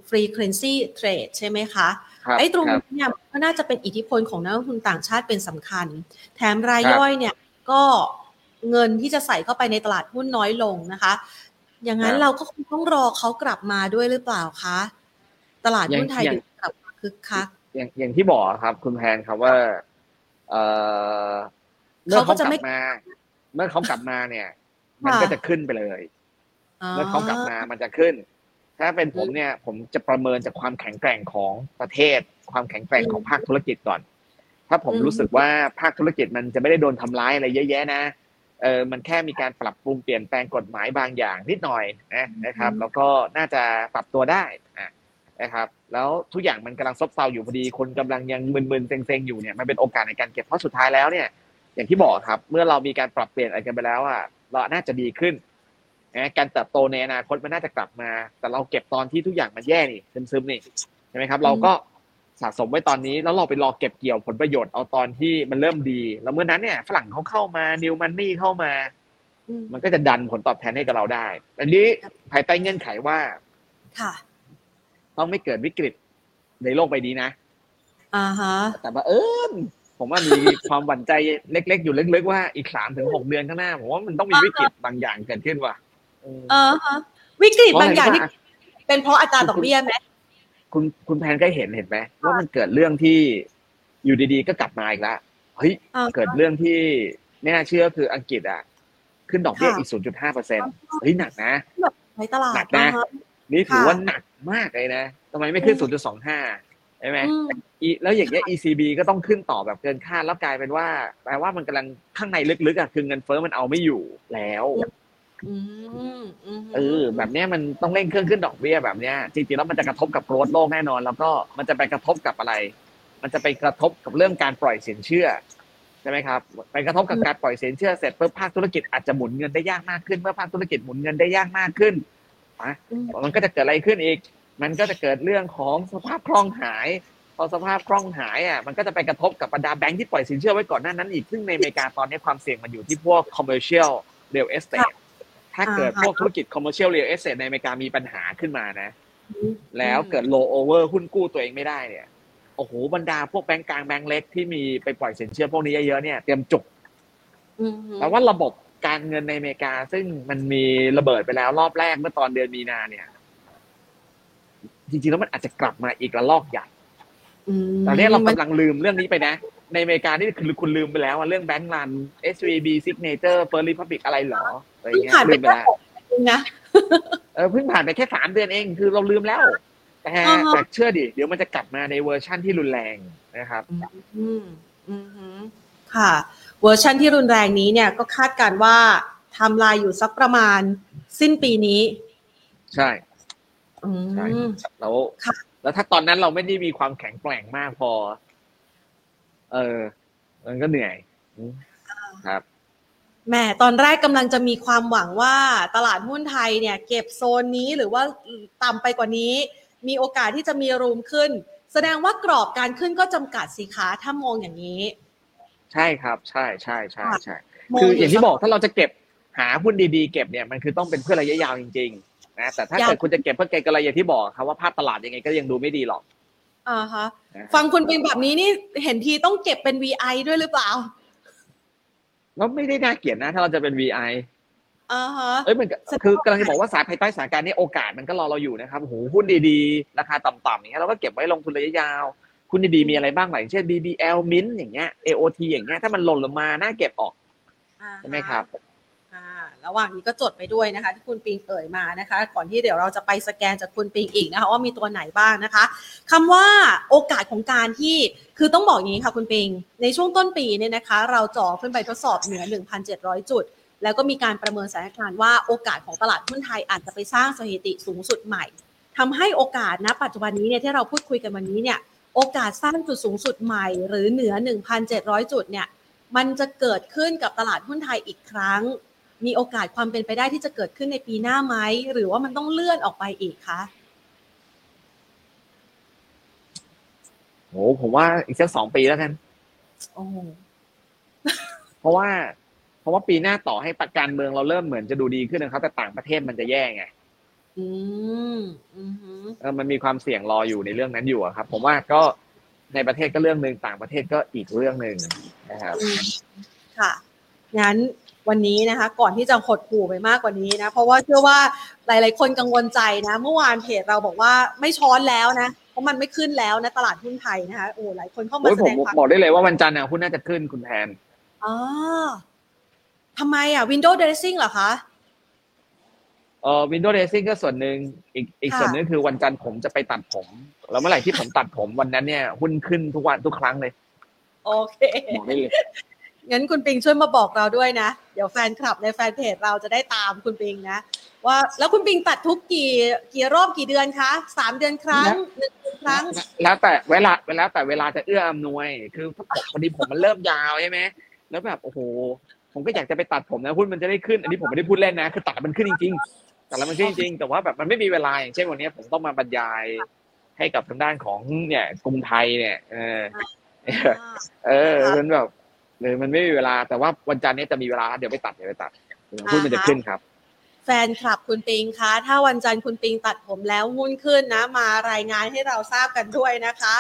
Speaker 1: frequency trade ใช่ไหมคะไอ้ตรงนี้เนี่ยก็น่าจะเป็นอิทธิพลของนักลงทุนต่างชาติเป็นสำคัญ แถมรายย่อยเนี่ยก็ เงินที่จะใส่เข้าไปในตลาดหุ้นน้อยลงนะคะ อย่างนั้นเราก็คงต้องรอเขากลับมาด้วยหรือเปล่าคะตลาดหุ้นไทยกลับคึกคัก
Speaker 2: อย่างอย่างที่บอกครับ คุณแพนครับว่าเอ่อเมื่อเขากลับมา เมื่อเขากลับมาเนี่ย มันก็จะขึ้นไปเลยเมื่อเขากลับมามันจะขึ้น ถ้าเป็นผมเนี่ย ผมจะประเมินจากความแข็งแกร่งของประเทศ ความแข็งแกร่งของภาคธุรกิจก่อน ถ้าผมรู้สึกว่าภาคธุรกิจมันจะไม่ได้โดนทำร้ายอะไรเยอะแยะนะ เออมันแค่มีการปรับปรุงเปลี่ยนแปลงกฎหมายบางอย่างนิดหน่อยนะนะครับ แล้วก็น่าจะปรับตัวได้นะครับ แล้วทุกอย่างมันกำลังซบเซาอยู่พอดีคนกำลังยังมึนๆเซ็งๆอยู่เนี่ยมันเป็นโอกาสในการเก็บเพราะสุดท้ายแล้วเนี่ย อย่างที่บอกครับ เมื่อเรามีการปรับเปลี่ยนอะไรกันไปแล้วอะเราน่าจะดีขึ้นนะการเติบโตในอนาคตมันน่าจะกลับมา แต่เราเก็บตอนที่ทุกอย่างมันแย่นี่ซึมๆนี่ใช่ไหมครับ เราก็ สะสมไว้ตอนนี้แล้วเราไปรอเก็บเกี่ยวผลประโยชน์เอาตอนที่มันเริ่มดี แล้วเมื่อนั้นเนี่ยฝรั่งเขาเข้ามานิวมันนี่เข้ามา มันก็จะดันผลตอบแทนให้กับเราได้ อันนี้ภายใต้เงื่อนไขว่า
Speaker 1: ค่ะ
Speaker 2: ต้องไม่เกิดวิกฤตในโลกใบนี้นะ
Speaker 1: อ่าฮะ
Speaker 2: แต่ว่าเออผมว่ามีความหวั่นใจเล็ก ๆ อยู่ลึกๆว่าอีกสามถึงหกเดือนข้างหน้าผมว่ามันต้องมีวิกฤตบางอย่างเกิดขึ้นว่ะ
Speaker 1: เออฮะวิกฤตบางอย่างที่เป็นเพราะอัตราดอกเบี้ยไหม
Speaker 2: คุณคุณแพนก็เห็นเห็นไหมว่ามันเกิดเรื่องที่อยู่ดีๆ ก็กลับมาอีกแล้วเฮ้ยเกิดเรื่องที่ไม่น่าเชื่อคืออังกฤษอะ ขึ้นดอกเบี้ยอีกศูนย์จุดห้าเปอร์เซ็นต์เฮ้ยหนักนะ
Speaker 1: ในตลาด
Speaker 2: หนักนะ นี่ถือว่าหนักมากเลยนะทำไมไม่ขึ้น 0.25ใช่ไหมแล้วอย่างเงี้ย ECB ก็ต้องขึ้นต่อแบบเกินคาดแล้วกลายเป็นว่า แปลว่ามันกำลังข้างในลึกๆอะคือเงินเฟ้อมันเอาไม่อยู่แล้ว เออแบบนี้มันต้องเร่งเครื่องขึ้นดอกเบี้ยแบบเนี้ยจริงๆแล้วมันจะกระทบกับโกรดโลกแน่นอน แล้วก็มันจะไปกระทบกับอะไร มันจะไปกระทบกับเรื่องการปล่อยสินเชื่อใช่ไหมครับไปกระทบกับการปล่อยสินเชื่อเสร็จเพิ่มภาคธุรกิจอาจจะหมุนเงินได้ยากมากขึ้นเมื่อภาคธุรกิจหมุนเงินได้ยากมากขึ้นอะมันก็จะเกิดอะไรขึ้นอีก มันก็จะเกิดเรื่องของสภาพคล่องหาย พอสภาพคล่องหายอะมันก็จะไปกระทบกับบรรดาแบงค์ที่ปล่อยสินเชื่อไว้ก่อนหน้านั้นอีกซึ่งในอเมริกาตอนนี้ความเสี่ยงมันอยู่ที่พวก commercial real estate ถ้าเกิดพวกธุรกิจ commercial real estate ในอเมริกามีปัญหาขึ้นมานะ แล้วเกิด low over หุ้นกู้ตัวเองไม่ได้เนี่ยโอ้โหบรรดาพวกแบงก์กลางแบงก์เล็กที่มีไปปล่อยสินเชื่อพวกนี้เยอะๆเนี่ยเตรียมจุกแต่ว่าระบบการเงินในอเมริกา ซึ่งมันมีระเบิดไปแล้วรอบแรกเมื่อตอนเดือนมีนาเนี่ย จริงๆแล้วมันอาจจะกลับมาอีกระลอกใหญ่ตอนนี้เรากำลังลืมเรื่องนี้ไปนะ ในอเมริกานี่คือคุณลืมไปแล้วว่าเรื่อง bank run SVB Signature First Republic อะไรหรออะไรเงี้ยลืมไปแล้วนะเออเพิ่งผ่านไปแค่สามเดือนเองคือเราลืมแล้ว แต่แต่เชื่อดิเดี๋ยวมันจะกลับมาในเวอร์ชั่นที่รุนแรงนะครับ
Speaker 1: อืมอืมค่ะ เวอร์ชั่นที่รุนแรงนี้เนี่ยก็คาดการณ์ว่าทำลายอยู่สักประมาณสิ้นปีนี้
Speaker 2: ใช่ใช่แล้วแล้วถ้าตอนนั้นเราไม่ได้มีความแข็งแกร่งมากพอ เออ มันก็เหนื่อยครับ
Speaker 1: แหมตอนแรกกำลังจะมีความหวังว่าตลาดหุ้นไทยเนี่ย เก็บโซนนี้หรือว่าต่ำไปกว่านี้ มีโอกาสที่จะมีรูมขึ้น แสดงว่ากรอบการขึ้นก็จำกัดสิคะถ้ามองอย่างนี้
Speaker 2: ใช่ครับ ใช่ใช่ใช่ใช่คืออย่างที่บอกถ้าเราจะเก็บหาหุ้นดีๆเก็บเนี่ยมันคือต้องเป็นเพื่อระยะยาวจริงๆนะแต่ถ้าเกิดคุณจะเก็บเพื่อเก็งกำไรอย่างที่บอกครับว่าภาพตลาดยังไงก็ยังดูไม่ดีหรอก
Speaker 1: อ่าฮะฟังคุณเป็นแบบนี้นี่เห็นทีต้องเก็บเป็น VI ด้วยหรือเปล่า
Speaker 2: ก็ไม่ได้น่าเกลียดนะ ถ้าเราจะเป็น VI
Speaker 1: อ่าฮะ
Speaker 2: เอ้ยมันคือกำลังจะบอกว่าสายภายใต้สถานการณ์นี้โอกาสมันก็รอเราอยู่นะครับโหหุ้นดีๆ ราคาต่ำๆอย่างเงี้ยเราก็เก็บไว้ลงทุนระยะยาวคุณดีๆมีอะไรบ้างหลายเช่น BBL Mint อย่างเงี้ย AOT อย่างเงี้ยถ้ามันหล่นลงมาน่าเก็บออกใช่ไหมครับ
Speaker 1: ระหว่างนี้ก็จดไปด้วยนะคะ ที่คุณปิงเอ่ยมานะคะ ก่อนที่เดี๋ยวเราจะไปสแกนจากคุณปิงอีกนะคะ ว่ามีตัวไหนบ้างนะคะคำว่าโอกาสของการที่คือต้องบอกอย่างนี้ค่ะคุณปิง ในช่วงต้นปีเนี่ยนะคะ เราจ่อขึ้นไปทดสอบเหนือ 1,700 จุด แล้วก็มีการประเมินสถานการณ์ว่าโอกาสของตลาดหุ้นไทยอาจจะไปสร้างสถิติสูงสุดใหม่ทำให้โอกาสนะปัจจุบันนี้เนี่ยที่เราพูดคุยกันวันนี้เนี่ยโอกาสสร้างจุดสูงสุดใหม่ หรือเหนือ 1,700 จุดเนี่ยมันจะเกิดขึ้นกับตลาดหุ้นไทยอีกครั้ง มีโอกาสความเป็นไปได้ที่จะเกิดขึ้นในปีหน้าไหมหรือว่ามันต้องเลื่อนออกไปอีกคะ
Speaker 2: โอ้ผมว่าอีกสักสองปีแล้วกันโอ้เพราะว่า เพราะว่าปีหน้าต่อให้ประกันเมืองเราเริ่มเหมือนจะดูดีขึ้นนะครับ แต่ต่างประเทศมันจะแย่ไงอืมอืมเออมันมีความเสี่ยงรออยู่ในเรื่องนั้นอยู่ครับ ผมว่าก็ในประเทศก็เรื่องหนึ่งต่างประเทศก็อีกเรื่องหนึ่งนะครับ
Speaker 1: ค่ะงั้น วันนี้นะคะ ก่อนที่จะหดหู่ไปมากกว่านี้นะ เพราะว่าเชื่อว่าหลาย ๆ คนกังวลใจนะ เมื่อวานเพจเราบอกว่าไม่ช้อนแล้วนะเพราะมันไม่ขึ้นแล้วนะตลาดหุ้นไทยนะคะโอ้หลายคนเข้ามาแสดง
Speaker 2: ความบอกได้เลยว่าวันจันทร์เนี่ยหุ้นน่าจะขึ้นคุณแทน
Speaker 1: อ๋อทำไมอะ Windows Dressing เหรอคะ
Speaker 2: เอ่อ Windows Dressing ก็ส่วนหนึ่งอีกอีกส่วนนึงคือวันจันทร์ผมจะไปตัดผม แล้วเมื่อไหร่ที่ผมตัดผมวันนั้นเนี่ย หุ้นขึ้นทุกวันทุกครั้งเลย
Speaker 1: โอเคบอกได้เลย งั้นคุณปิงช่วยมาบอกเราด้วยนะ เดี๋ยวแฟนคลับในแฟนเพจเราจะได้ตามคุณปิงนะ ว่าแล้วคุณปิงตัดทุกกี่กี่รอบกี่เดือนคะสามเดือนครั้งหนึ่งครั้ง
Speaker 2: แล้วแต่เวลาเวลาแต่เวลาจะเอื้ออำนวย คือพอดีผมมันเริ่มยาวใช่ไหมแล้วแบบโอ้โห ผมก็อยากจะไปตัดผมนะหุ้นมันจะได้ขึ้น อันนี้ผมไม่ได้พูดเล่นนะ คือตัดมันขึ้นจริงๆตัดแล้วมันขึ้นจริงๆแต่ว่าแบบมันไม่มีเวลาอย่างเช่นวันนี้ผมต้องมาบรรยายให้กับทางด้านของเนี่ยกรุงไทยเนี่ย เออ เออมันแบบ เลยมันไม่มีเวลาแต่ว่าวันจันทร์นี้จะมีเวลาเดี๋ยวไปตัดเดี๋ยวไปตัดหุ้นมันจะขึ้นครับ
Speaker 1: แฟนคลับคุณปิงคะถ้าวันจันทร์คุณปิงตัดผมแล้วหุ้นขึ้นนะ มารายงานให้เราทราบกันด้วยนะคะ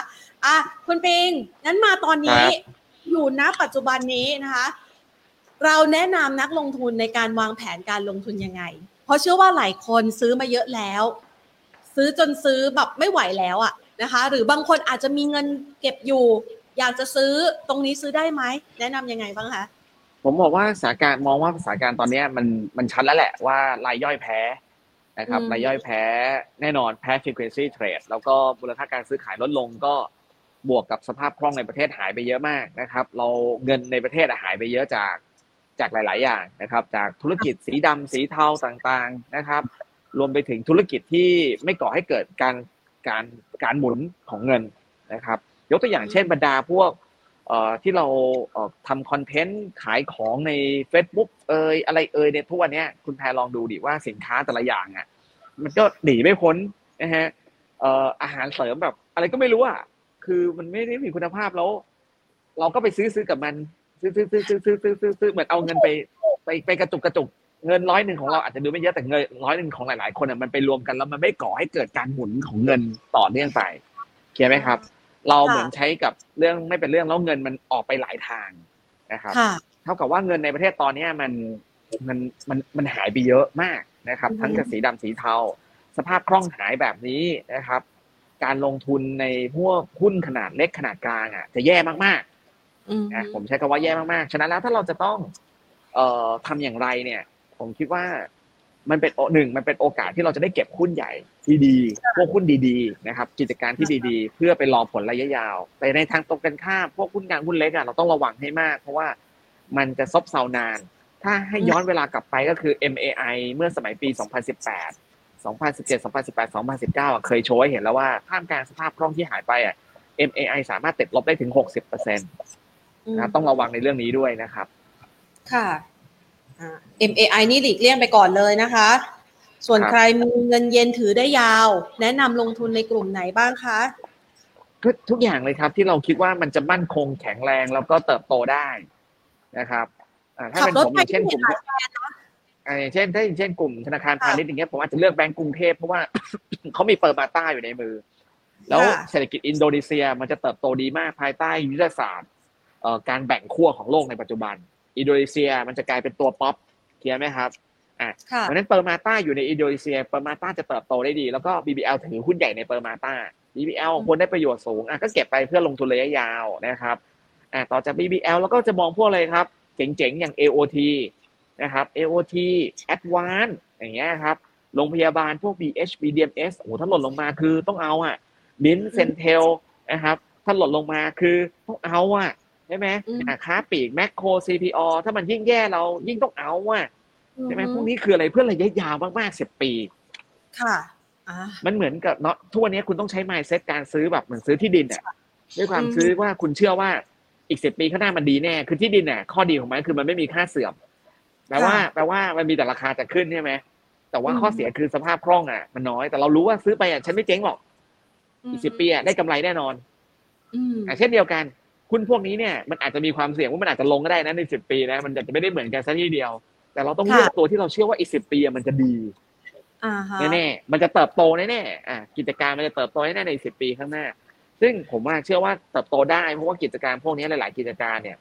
Speaker 1: อะคุณปิงนั้นมาตอนนี้อยู่ณปัจจุบันนี้นะคะ เราแนะนำนักลงทุนในการวางแผนการลงทุนยังไง เพราะเชื่อว่าหลายคนซื้อมาเยอะแล้ว ซื้อจนซื้อแบบไม่ไหวแล้วอะนะคะ หรือบางคนอาจจะมีเงินเก็บอยู่ อยากจะซื้อตรงนี้ซื้อได้ไหมแนะนํำยังไงบ้างคะ
Speaker 2: ผมบอกว่าสถานการณ์มองว่าสถานการณ์ตอนนี้มันมันชัดแล้วแหละว่ารายย่อยแพ้นะครับรายย่อยแพ้แน่นอนแพ้ frequency trade แล้วก็มูลค่าการซื้อขายลดลงก็บวกกับสภาพคล่องในประเทศหายไปเยอะมากนะครับ เราเงินในประเทศหายไปเยอะจากจากหลาย ๆ อย่างนะครับ จากธุรกิจสีดำสีเทาต่างๆนะครับ รวมไปถึงธุรกิจที่ไม่ก่อให้เกิดการการการหมุนของเงินนะครับ ยกตัวอย่างเช่นบรรดาพวกเอ่อที่เราเอ่อทำคอนเทนต์ขายของใน Facebook เอยอะไรเอยในทุกวันนี้คุณแพรลองดูดิว่าสินค้าแต่ละอย่างอะมันก็หนีไม่พ้นนะฮะเอ่ออาหารเสริมแบบอะไรก็ไม่รู้อะคือมันไม่ได้มีคุณภาพแล้ว เราก็ไปซื้อซื้อกับมัน ซื้อซื้อซื้อซื้อซื้อซื้อซื้อซื้อเหมือนเอาเงินไปไปไปกระจุกกระจุกเงินร้อยหนึ่งของเราอาจจะดูไม่เยอะแต่เงินร้อยหนึ่งของหลาย ๆ คนอะมันไปรวมกันแล้วมันไม่ก่อให้เกิดการหมุนของเงินต่อเนื่องไปเคลียร์ไหมครับ เราเหมือนใช้กับเรื่องไม่เป็นเรื่องแล้วเงินมันออกไปหลายทางนะครับ เท่ากับว่าเงินในประเทศตอนนี้มันมันมันมันหายไปเยอะมากนะครับ ทั้งกับสีดำสีเทา สภาพคล่องหายแบบนี้นะครับ การลงทุนในพวกหุ้นขนาดเล็กขนาดกลางอะจะแย่มากๆนะผมใช้คำว่าแย่มากๆ ฉะนั้นแล้วถ้าเราจะต้อง เอ่อทำอย่างไรเนี่ย ผมคิดว่า มันเป็นหนึ่งมันเป็นโอกาสที่เราจะได้เก็บหุ้นใหญ่ที่ดีพวกหุ้นดีๆนะครับ กิจการที่ดีๆ เพื่อไปรอผลระยะยาว แต่ในทางตรงกันข้ามพวกหุ้นกลางหุ้นเล็กอะเราต้องระวังให้มาก เพราะว่ามันจะซบเซานาน ถ้าให้ย้อนเวลากลับไปก็คือ MAI เมื่อสมัยปี 2018 2017 2018 2019เคยโชว์ให้เห็นแล้วว่าท่ามกลางสภาพคล่องที่หายไปอะ MAI สามารถติดลบได้ถึง 60%นะต้องระวังในเรื่องนี้ด้วยนะครับ
Speaker 1: ค่ะ MAI นี่หลีกเลี่ยงไปก่อนเลยนะคะ ส่วนใครมีเงินเย็นถือได้ยาว แนะนำลงทุนในกลุ่มไหนบ้างคะ
Speaker 2: ทุกอย่างเลยครับที่เราคิดว่ามันจะมั่นคงแข็งแรงแล้วก็เติบโตได้นะครับถ้าเป็นผมอย่างเช่นกลุ่มอย่างเช่นถ้าอย่างเช่นกลุ่มธนาคารพาณิชย์อย่างเงี้ยผมอาจจะเลือกแบงก์กรุงเทพเพราะว่าเขามี Permata อยู่ในมือ แล้วเศรษฐกิจอินโดนีเซียมันจะเติบโตดีมากภายใต้ยุทธศาสตร์การแบ่งขั้วของโลกในปัจจุบัน อินโดนีเซียมันจะกลายเป็นตัว top เคลียร์ไหมครับอะเพราะนั้น Permata อยู่ในอินโดนีเซีย Permata จะเติบโตได้ดี แล้วก็ BBL ถือหุ้นใหญ่ใน Permata BBL คนได้ประโยชน์สูงอะก็เก็บไปเพื่อลงทุนระยะยาวนะครับอะต่อจาก BBL แล้วก็จะมองพวกอะไรครับ เจ๋งๆ อย่าง AOT นะครับ AOT Advance อย่างเงี้ยครับโรงพยาบาลพวก BH BDMS โอ้โหถ้าหล่นลงมาคือต้องเอาอะบินเซนเทลนะครับถ้าหล่นลงมาคือต้องเอาอะ ใช่ไหมค้าปีกแมคโคร CPO ถ้ามันยิ่งแย่เรายิ่งต้องเอาอะใช่ไหมพวกนี้คืออะไรเพื่อระยะยาวมากๆสิบปี
Speaker 1: ค่ะ
Speaker 2: มันเหมือนกับเนาะทุกวันนี้คุณต้องใช้ไมซ์เซตการซื้อแบบเหมือนซื้อที่ดินเนี่ยด้วยความซื้อว่าคุณเชื่อว่าอีกสิบปีข้างหน้ามันดีแน่ คือที่ดินเนี่ยข้อดีของมันคือมันไม่มีค่าเสื่อมแปลว่าแปลว่ามันมีแต่ราคาจะขึ้นใช่ไหมแต่ว่าข้อเสียคือสภาพคล่องอะ มันน้อยแต่เรารู้ว่าซื้อไปอะฉันไม่เจ๊งหรอกอีกสิบปีอะได้กำไรแน่นอนอ่าเช่นเดียวกัน หุ้นพวกนี้เนี่ยมันอาจจะมีความเสี่ยงว่ามันอาจจะลงก็ได้นะในสิบปีนะมันจะไม่ได้เหมือนกันซะทีเดียว แต่เราต้องเลือกตัวที่เราเชื่อว่าอีกสิบปีมันจะดีแน่ๆมันจะเติบโตแน่ๆอ่ากิจการมันจะเติบโตแน่ๆในสิบปีข้างหน้า ซึ่งผมว่าเชื่อว่าเติบโตได้เพราะว่ากิจการพวกนี้หลาย ๆ กิจการเนี่ย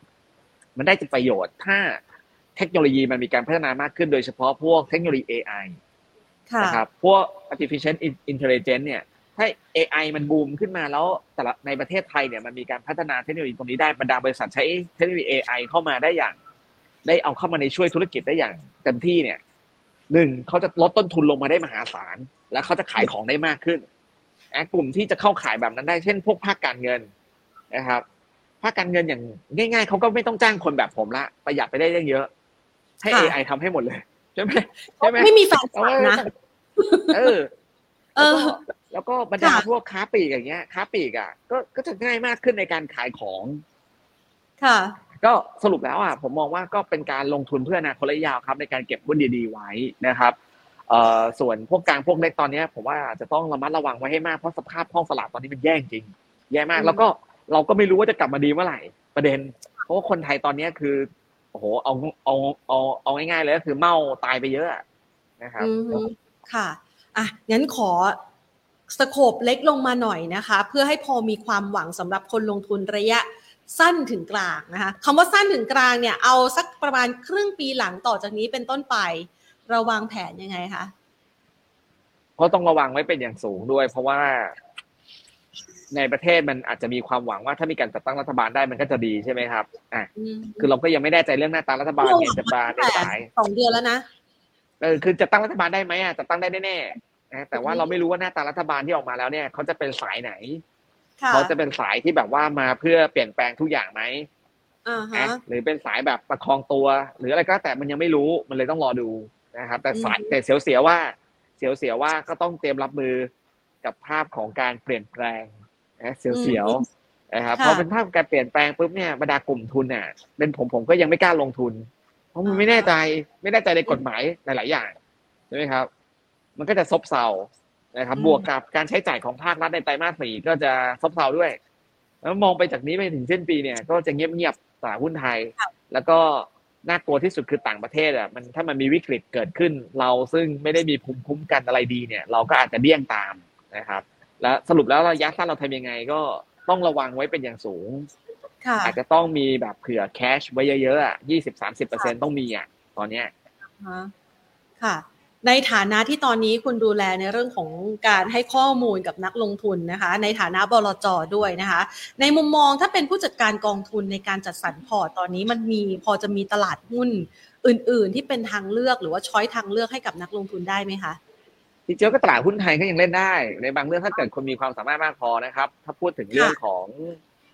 Speaker 2: มันได้ประโยชน์ถ้าเทคโนโลยีมันมีการพัฒนามากขึ้นโดยเฉพาะพวกเทคโนโลยี AI นะครับพวก artificial intelligence เนี่ย ถ้า AI มันบูมขึ้นมาแล้วแต่ละในประเทศไทยเนี่ยมันมีการพัฒนาเทคโนโลยีตรงนี้ได้บรรดาบริษัทใช้เทคโนโลยี AI เข้ามาได้อย่าง ได้เอาเข้ามาในช่วยธุรกิจได้อย่างเต็มที่เนี่ยหนึ่งเขาจะลดต้นทุนลงมาได้มหาศาล แล้วเขาจะขายของได้มากขึ้นกลุ่มที่จะเข้าขายแบบนั้นได้เช่น พวกภาคการเงินนะครับภาคการเงินอย่างง่าย ๆเขาก็ไม่ต้องจ้างคนแบบผมละประหยัดไปได้เยอะ ให้ AI ทำให้หมดเลยใช่ไหมใช่ไหม
Speaker 1: ไม่มีแฟนนะ
Speaker 2: เออเออ แล้วก็บรรดาพวกค้าปีกอย่างเงี้ยค้าปีกอะก็ก็จะง่ายมากขึ้นในการขายของ
Speaker 1: ค่ะ
Speaker 2: ก็สรุปแล้วอะผมมองว่าก็เป็นการลงทุนเพื่ออนาคตระยะยาวครับ ในการเก็บหุ้นดีๆไว้นะครับเอ่อส่วนพวกกลางพวกเล็กตอนนี้ผมว่าจะต้องระมัดระวังไว้ให้มากเพราะสภาพห้องสลากตอนนี้มันแย่จริง แย่มากแล้วก็เราก็ไม่รู้ว่าจะกลับมาดีเมื่อไหร่ ประเด็น เพราะว่าคนไทยตอนนี้คือโอ้โหเอาเอาเอาเอาง่ายๆเลยก็คือเมาตายไปเยอะนะครับ
Speaker 1: ค่ะ อะงั้นขอสโคบเล็กลงมาหน่อยนะคะ เพื่อให้พอมีความหวังสำหรับคนลงทุนระยะสั้นถึงกลางนะคะคำว่าสั้นถึงกลางเนี่ยเอาสักประมาณครึ่งปีหลังต่อจากนี้เป็นต้นไป เราวางแผนยังไงคะ
Speaker 2: ก็ต้องระวังไว้เป็นอย่างสูงด้วย เพราะว่า ในประเทศมันอาจจะมีความหวังว่าถ้ามีการจัดตั้งรัฐบาลได้มันก็จะดีใช่ไหมครับอะคือเราก็ยังไม่แน่ใจเรื่องหน้าตารัฐบาลเนี่ยจะปาในสาย
Speaker 1: สองเดือนแล้วนะ
Speaker 2: เออคือจะตั้งรัฐบาลได้ไหมอะจะตั้งได้แน่ๆนะ แต่ว่าเราไม่รู้ว่าหน้าตารัฐบาลที่ออกมาแล้วเนี่ยเขาจะเป็นสายไหนเขาจะเป็นสายที่แบบว่ามาเพื่อเปลี่ยนแปลงทุกอย่างไหม
Speaker 1: นะ
Speaker 2: หรือเป็นสายแบบประคองตัว หรืออะไรก็แต่มันยังไม่รู้มันเลยต้องรอดูนะครับ แต่สายแต่เสียวๆว่า เสียวๆว่าก็ต้องเตรียมรับมือกับภาพของการเปลี่ยนแปลงนะเสียวๆนะครับพอเป็นภาพการเปลี่ยนแปลงปุ๊บเนี่ยบรรดากลุ่มทุนเนี่ยเป็นผมผมก็ยังไม่กล้าลงทุน เพราะมันไม่แน่ใจไม่แน่ใจในกฎหมายหลาย ๆ อย่างใช่ไหมครับ มันก็จะซบเซานะครับ บวกกับการใช้จ่ายของภาครัฐในไตรมาสสี่ก็จะซบเซาด้วย แล้วมองไปจากนี้ไปถึงสิ้นปีเนี่ย ก็จะเงียบๆตลาดหุ้นไทย แล้วก็น่ากลัวที่สุดคือต่างประเทศอะมันถ้ามันมีวิกฤตเกิดขึ้น เราซึ่งไม่ได้มีภูมิคุ้มกันอะไรดีเนี่ย เราก็อาจจะเลี่ยงตามนะครับ และสรุปแล้วระยะสั้นเราทำยังไงก็ต้องระวังไว้เป็นอย่างสูงอาจจะต้องมีแบบเผื่อแคชไว้เยอะๆอะยี่สิบสามสิบเปอร์เซ็นต้องมีอะตอนเนี้ย
Speaker 1: ค่ะ ในฐานะที่ตอนนี้คุณดูแลในเรื่องของการให้ข้อมูลกับนักลงทุนนะคะ ในฐานะบลจด้วยนะคะ ในมุมมองถ้าเป็นผู้จัดการกองทุนในการจัดสรรพอร์ตตอนนี้มันมีพอจะมีตลาดหุ้นอื่น ๆ ที่เป็นทางเลือกหรือว่า choice ทางเลือกให้กับนักลงทุนได้ไหมคะ
Speaker 2: ที่จริงก็ตลาดหุ้นไทยก็ยังเล่นได้ ในบางเรื่องถ้าเกิดคนมีความสามารถมากพอนะครับ ถ้าพูดถึงเรื่องของ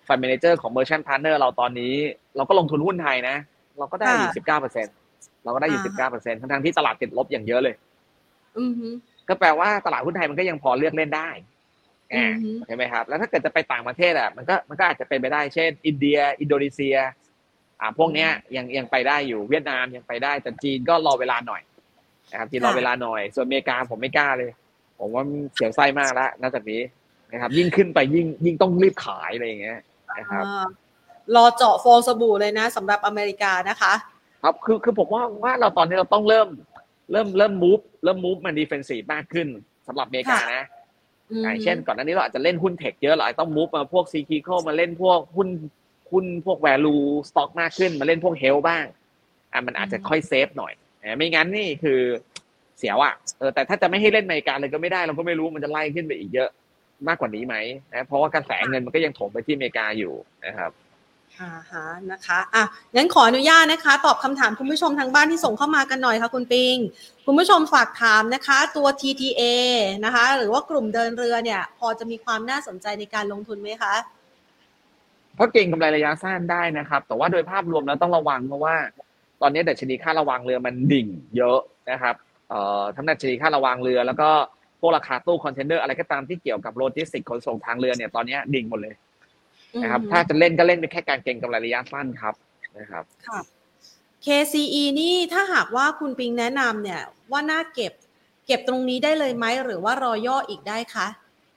Speaker 2: fund manager ของ Merchant Partners เราตอนนี้ เราก็ลงทุนหุ้นไทยนะ เราก็ได้อยู่สิบเก้าเปอร์เซ็น เราก็ได้อยู่สิบเก้าเปอร์เซ็นต์ทั้งที่ตลาดติดลบอย่างเยอะเลย
Speaker 1: อื
Speaker 2: ก็แปลว่าตลาดหุ้นไทยมันก็ยังพอเลือกเล่นได้ใช่ไหมครับ แล้วถ้าเกิดจะไปต่างประเทศอะมันก็มันก็อาจจะเป็นไปได้ เช่น อินเดีย อินโดนีเซีย อ่าพวกเนี้ยยังยังไปได้อยู่เวียดนามยังไปได้แต่จีนก็รอเวลาหน่อยนะครับจีนรอเวลาหน่อย ส่วนอเมริกาผมไม่กล้าเลย ผมว่าเสียวไส้มากแล้วนอกจากนี้นะครับ ยิ่งขึ้นไปยิ่งยิ่งต้องรีบขายอะไรอย่างเงี้ยนะครับ
Speaker 1: รอเจาะฟองสบู่เลยนะสำหรับอเมริกานะคะ
Speaker 2: ครับคือคือผมว่าว่าเราตอนนี้เราต้องเริ่ม เริ่มเริ่ม move เริ่ม move มา defensive มากขึ้นสำหรับอเมริกานะอย่างเช่น ก่อนหน้านี้เราอาจจะเล่นหุ้น tech เยอะเราอาจต้อง move มาพวก cyclical มาเล่นพวกหุ้นหุ้นพวก value stock มากขึ้น มาเล่นพวก health บ้างอะมันอาจจะค่อย safe หน่อยไม่งั้นนี่คือเสียว่ะเออแต่ถ้าจะไม่ให้เล่นอเมริกาเลยก็ไม่ได้เราก็ไม่รู้มันจะไล่ขึ้นไปอีกเยอะมากกว่านี้ไหมนะเพราะว่ากระแสเงินมันก็ยังถมไปที่อเมริกาอยู่นะครับ
Speaker 1: อ่าฮะนะคะอะงั้นขออนุญาตนะคะ ตอบคำถามคุณผู้ชมทางบ้านที่ส่งเข้ามากันหน่อยค่ะคุณปิง คุณผู้ชมฝากถามนะคะ ตัว TTA นะคะ หรือว่ากลุ่มเดินเรือเนี่ย พอจะมีความน่าสนใจในการลงทุนไหมคะ
Speaker 2: เพราะเก่งกำไรระยะสั้นได้นะครับ แต่ว่าโดยภาพรวมแล้วต้องระวังเพราะว่า ตอนนี้ดัชนีค่าระวังเรือมันดิ่งเยอะนะครับเอ่อทั้งดัชนีค่าระวางเรือ แล้วก็พวกราคาตู้คอนเทนเนอร์อะไรก็ตามที่เกี่ยวกับโลจิสติกขนส่งทางเรือเนี่ยตอนนี้ดิ่งหมดเลย นะครับ ถ้าจะเล่นก็เล่นไปแค่การเก็งกำไรระยะสั้นครับนะครับ
Speaker 1: ค่ะ KCE นี่ถ้าหากว่าคุณปิงแนะนำเนี่ย ว่าน่าเก็บ เก็บตรงนี้ได้เลยไหมหรือว่ารอย่ออีกได้คะ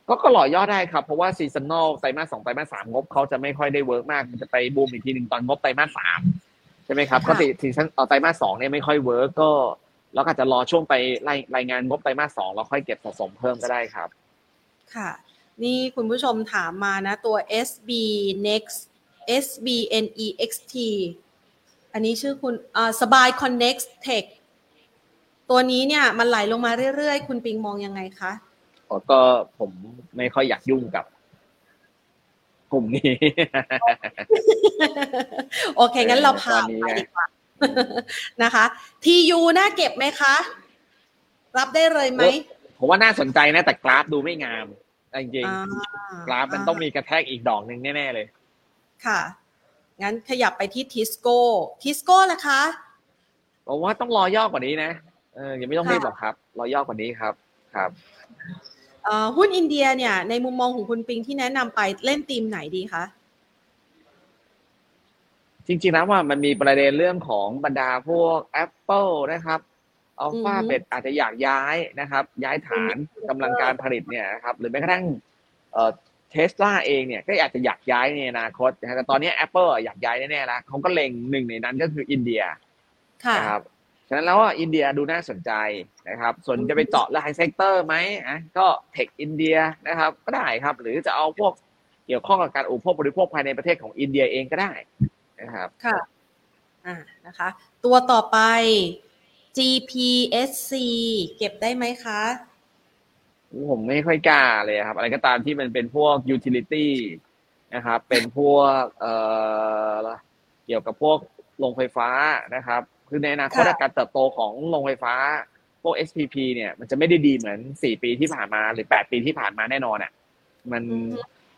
Speaker 2: ก็ก็หล่อย่อได้ครับ เพราะว่า seasonal ไตรมาสสองไตรมาสสามงบเขาจะไม่ค่อยได้ work มากจะไปบูมอีกทีหนึ่งตอนงบไตรมาสสามใช่ไหมครับก็ season ไตรมาสสองเนี่ยไม่ค่อย work ก็เราอาจจะรอช่วงไปรายงานงบไตรมาสสองเราค่อยเก็บสะสมเพิ่มก็ได้ครับ
Speaker 1: ค่ะ นี่คุณผู้ชมถามมานะ ตัว SB Next SBNEXT อันนี้ชื่อคุณสบาย Connext Tech ตัวนี้เนี่ยมันไหลลงมาเรื่อยๆ คุณปิงมองยังไงคะ
Speaker 2: ก็ผมไม่ค่อยอยากยุ่งกับกลุ่มนี้
Speaker 1: โอเค งั้นเราผ่านไปดีกว่านะคะ TU น่าเก็บไหมคะ รับได้เลยไหม
Speaker 2: ผมว่าน่าสนใจนะ แต่กราฟดูไม่งาม จริงๆกราฟมันต้องมีกระแทกอีกดอกหนึ่งแน่ ๆ เลย
Speaker 1: ค่ะ งั้นขยับไปที่ทิสโก้ทิสโก้ล่ะคะ
Speaker 2: ผมว่าต้องรอย่อกว่านี้นะเออยังไม่ต้องรีบหรอกครับ รอย่อกว่านี้ครับครับ
Speaker 1: หุ้นอินเดียเนี่ย ในมุมมองของคุณปิงที่แนะนำไปเล่นทีมไหนดีคะ
Speaker 2: จริงๆแล้วว่ามันมีประเด็นเรื่องของบรรดาพวก Apple นะครับ อัลฟาเบตอาจจะอยากย้ายนะครับ ย้ายฐานกำลังการผลิตเนี่ยนะครับหรือแม้กระทั่งเอ่อเทสลาเองเนี่ยก็อาจจะอยากย้ายในอนาคตแต่ตอนนี้ Apple อยากย้ายแน่ๆแล้วเขาก็เล็งหนึ่งในนั้นก็คืออินเดียนะครับฉะนั้นแล้วว่าอินเดียดูน่าสนใจนะครับ ส่วนจะไปเจาะราย sector ไหมอะก็ tech อินเดียนะครับก็ได้ครับ หรือจะเอาพวกเกี่ยวข้องกับการอุปโภคบริโภคภายในประเทศของอินเดียเองก็ได้นะครับ
Speaker 1: ค่ะอ่านะคะ ตัวต่อไป GPSC เก็บได้ไหมคะ
Speaker 2: ผมไม่ค่อยกล้าเลยครับ อะไรก็ตามที่มันเป็นพวก utility นะครับ เป็นพวกเอ่อเกี่ยวกับพวกโรงไฟฟ้านะครับ คือในอนาคตการเติบโตของโรงไฟฟ้า พวก SPP เนี่ยมันจะไม่ได้ดีเหมือนสี่ปีที่ผ่านมาหรือแปดปีที่ผ่านมาแน่นอนอะ มัน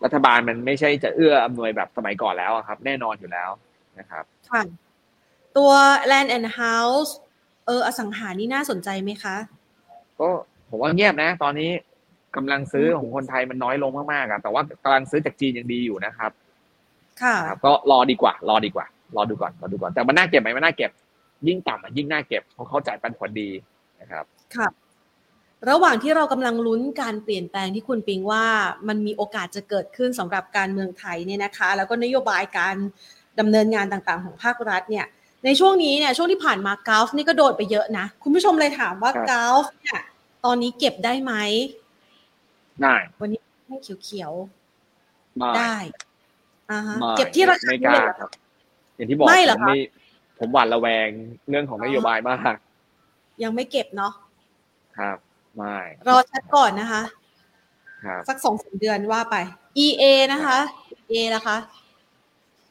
Speaker 2: รัฐบาลมันไม่ใช่จะเอื้ออำนวยแบบสมัยก่อนแล้วครับ แน่นอนอยู่แล้วนะครับ
Speaker 1: ค่ะตัว Land and House เอออสังหานี่น่าสนใจไหมคะ
Speaker 2: ก็ผมว่าเงียบนะ ตอนนี้กำลังซื้อของคนไทยมันน้อยลงมากๆอะแต่ว่ากำลังซื้อจากจีนยังดีอยู่นะครับ
Speaker 1: ค่ะ
Speaker 2: ก็รอดีกว่า รอดีกว่า รอดูก่อนรอดูก่อนแต่มันน่าเก็บไหมมันน่าเก็บ ยิ่งต่ำยิ่งน่าเก็บเพราะเขาจ่ายปันผลดีนะครับ
Speaker 1: ค่ะ ระหว่างที่เรากำลังลุ้นการเปลี่ยนแปลงที่คุณปิงว่ามันมีโอกาสจะเกิดขึ้นสำหรับการเมืองไทยเนี่ยนะคะ แล้วก็นโยบายการดำเนินงานต่างๆ ของภาครัฐเนี่ย ในช่วงนี้เนี่ยช่วงที่ผ่านมากาฟนี่ก็โดดไปเยอะนะ คุณผู้ชมเลยถามว่ากาฟเนี่ยตอนนี้เก็บได้ไหม
Speaker 2: ได้
Speaker 1: วันนี้ให้เขียว
Speaker 2: ๆได้
Speaker 1: อ่าฮะเก็บที่ราคาไม่
Speaker 2: กล้าครับ อย่างที่บอกไม่หรอคะผมหวาดระแวงเรื่องของนโยบายมาก
Speaker 1: ยังไม่เก็บเนาะ
Speaker 2: ครับไม่
Speaker 1: รอชัดก่อนนะคะ
Speaker 2: ครับ
Speaker 1: สักสองสามเดือนว่าไป EA นะคะ EA นะคะ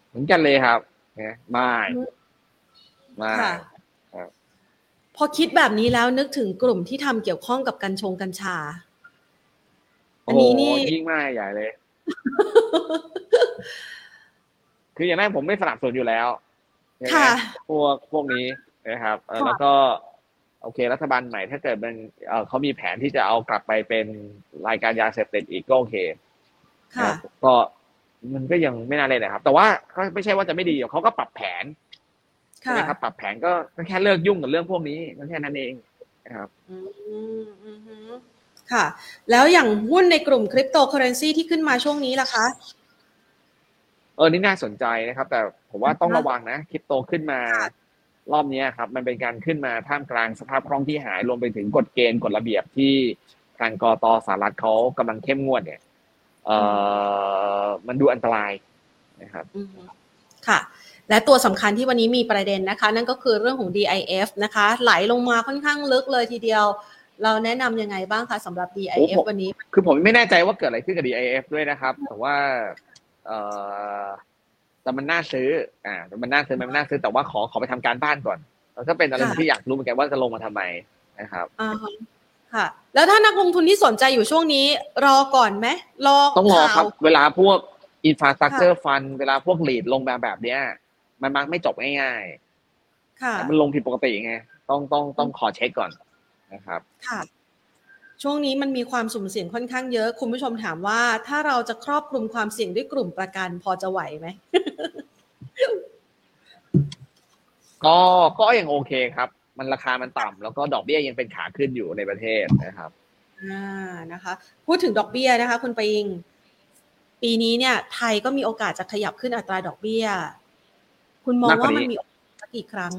Speaker 2: เหมือนกันเลยครับไม่ ไม่
Speaker 1: พอคิดแบบนี้แล้วนึกถึงกลุ่มที่ทำเกี่ยวข้องกับกัญชงกัญชา
Speaker 2: อันนี้นี่ยิ่งมากใหญ่เลย คืออย่างนั้นผมไม่สนับสนุนอยู่แล้ว
Speaker 1: ค่ะ
Speaker 2: พวกพวกนี้นะครับแล้วก็โอเค รัฐบาลใหม่ถ้าเกิดมันเขามีแผนที่จะเอากลับไปเป็นรายการยาเสพติดอีกก็โอเค
Speaker 1: ค่ะ
Speaker 2: ก็มันก็ยังไม่น่าเลยนะครับ แต่ว่าก็ไม่ใช่ว่าจะไม่ดีเขาก็ปรับแผน ใช่ไหมครับปรับแผนก็แค่เลิกยุ่งกับเรื่องพวกนี้ก็แค่นั้นเองนะครับ
Speaker 1: ค่ะ แล้วอย่างหุ้นในกลุ่มคริปโตเคอเรนซีที่ขึ้นมาช่วงนี้ล่ะคะ
Speaker 2: เออนี่น่าสนใจนะครับ แต่ผมว่าต้องระวังนะคริปโตขึ้นมารอบนี้ครับ มันเป็นการขึ้นมาท่ามกลางสภาพคล่องที่หายรวมไปถึงกฎเกณฑ์กฎระเบียบที่ทางกตสหรัฐเขากำลังเข้มงวดเนี่ยเออมันดูอันตรายนะครับ
Speaker 1: ค่ะ และตัวสำคัญที่วันนี้มีประเด็นนะคะ นั่นก็คือเรื่องของ DIF นะคะ ไหลลงมาค่อนข้างลึกเลยทีเดียว เราแนะนํำยังไงบ้างคะสำหรับ DIF วันนี้
Speaker 2: คือผมไม่แน่ใจว่าเกิดอะไรขึ้นกับ DIF ด้วยนะครับ แต่ว่าเออแต่มันน่าซื้อ อ่า มันน่าซื้อมันน่าซื้อ แต่ว่าขอขอไปทำการบ้านก่อน แล้วก็เป็นอะไรที่อยากรู้เหมือนกันว่าจะลงมาทำไมนะครับ
Speaker 1: อ่าค่ะ แล้วถ้านักลงทุนที่สนใจอยู่ช่วงนี้ รอก่อนไหมรอ
Speaker 2: ต้องรอครับ เวลาพวก infrastructure fund เวลาพวก REIT ลงแบบแบบเนี้ย มันมักไม่จบง่าย
Speaker 1: ๆค่ะ
Speaker 2: มันลงผิดปกติไงต้องต้องต้องขอเช็คก่อนนะครับ
Speaker 1: ค่ะช่วงนี้มันมีความสุ่มเสี่ยงค่อนข้างเยอะ คุณผู้ชมถามว่าถ้าเราจะครอบคลุมความเสี่ยงด้วยกลุ่มประกันพอจะไหวไหม
Speaker 2: ก็ก็ยังโอเคครับ มันราคามันต่ำแล้วก็ดอกเบี้ยยังเป็นขาขึ้นอยู่ในประเทศนะครับ
Speaker 1: อ่านะคะ พูดถึงดอกเบี้ยนะคะ คุณปิง ปีนี้เนี่ย ไทยก็มีโอกาสจะขยับขึ้นอัตราดอกเบี้ย คุณมองว่ามันมีโอกาสกี่ครั้ง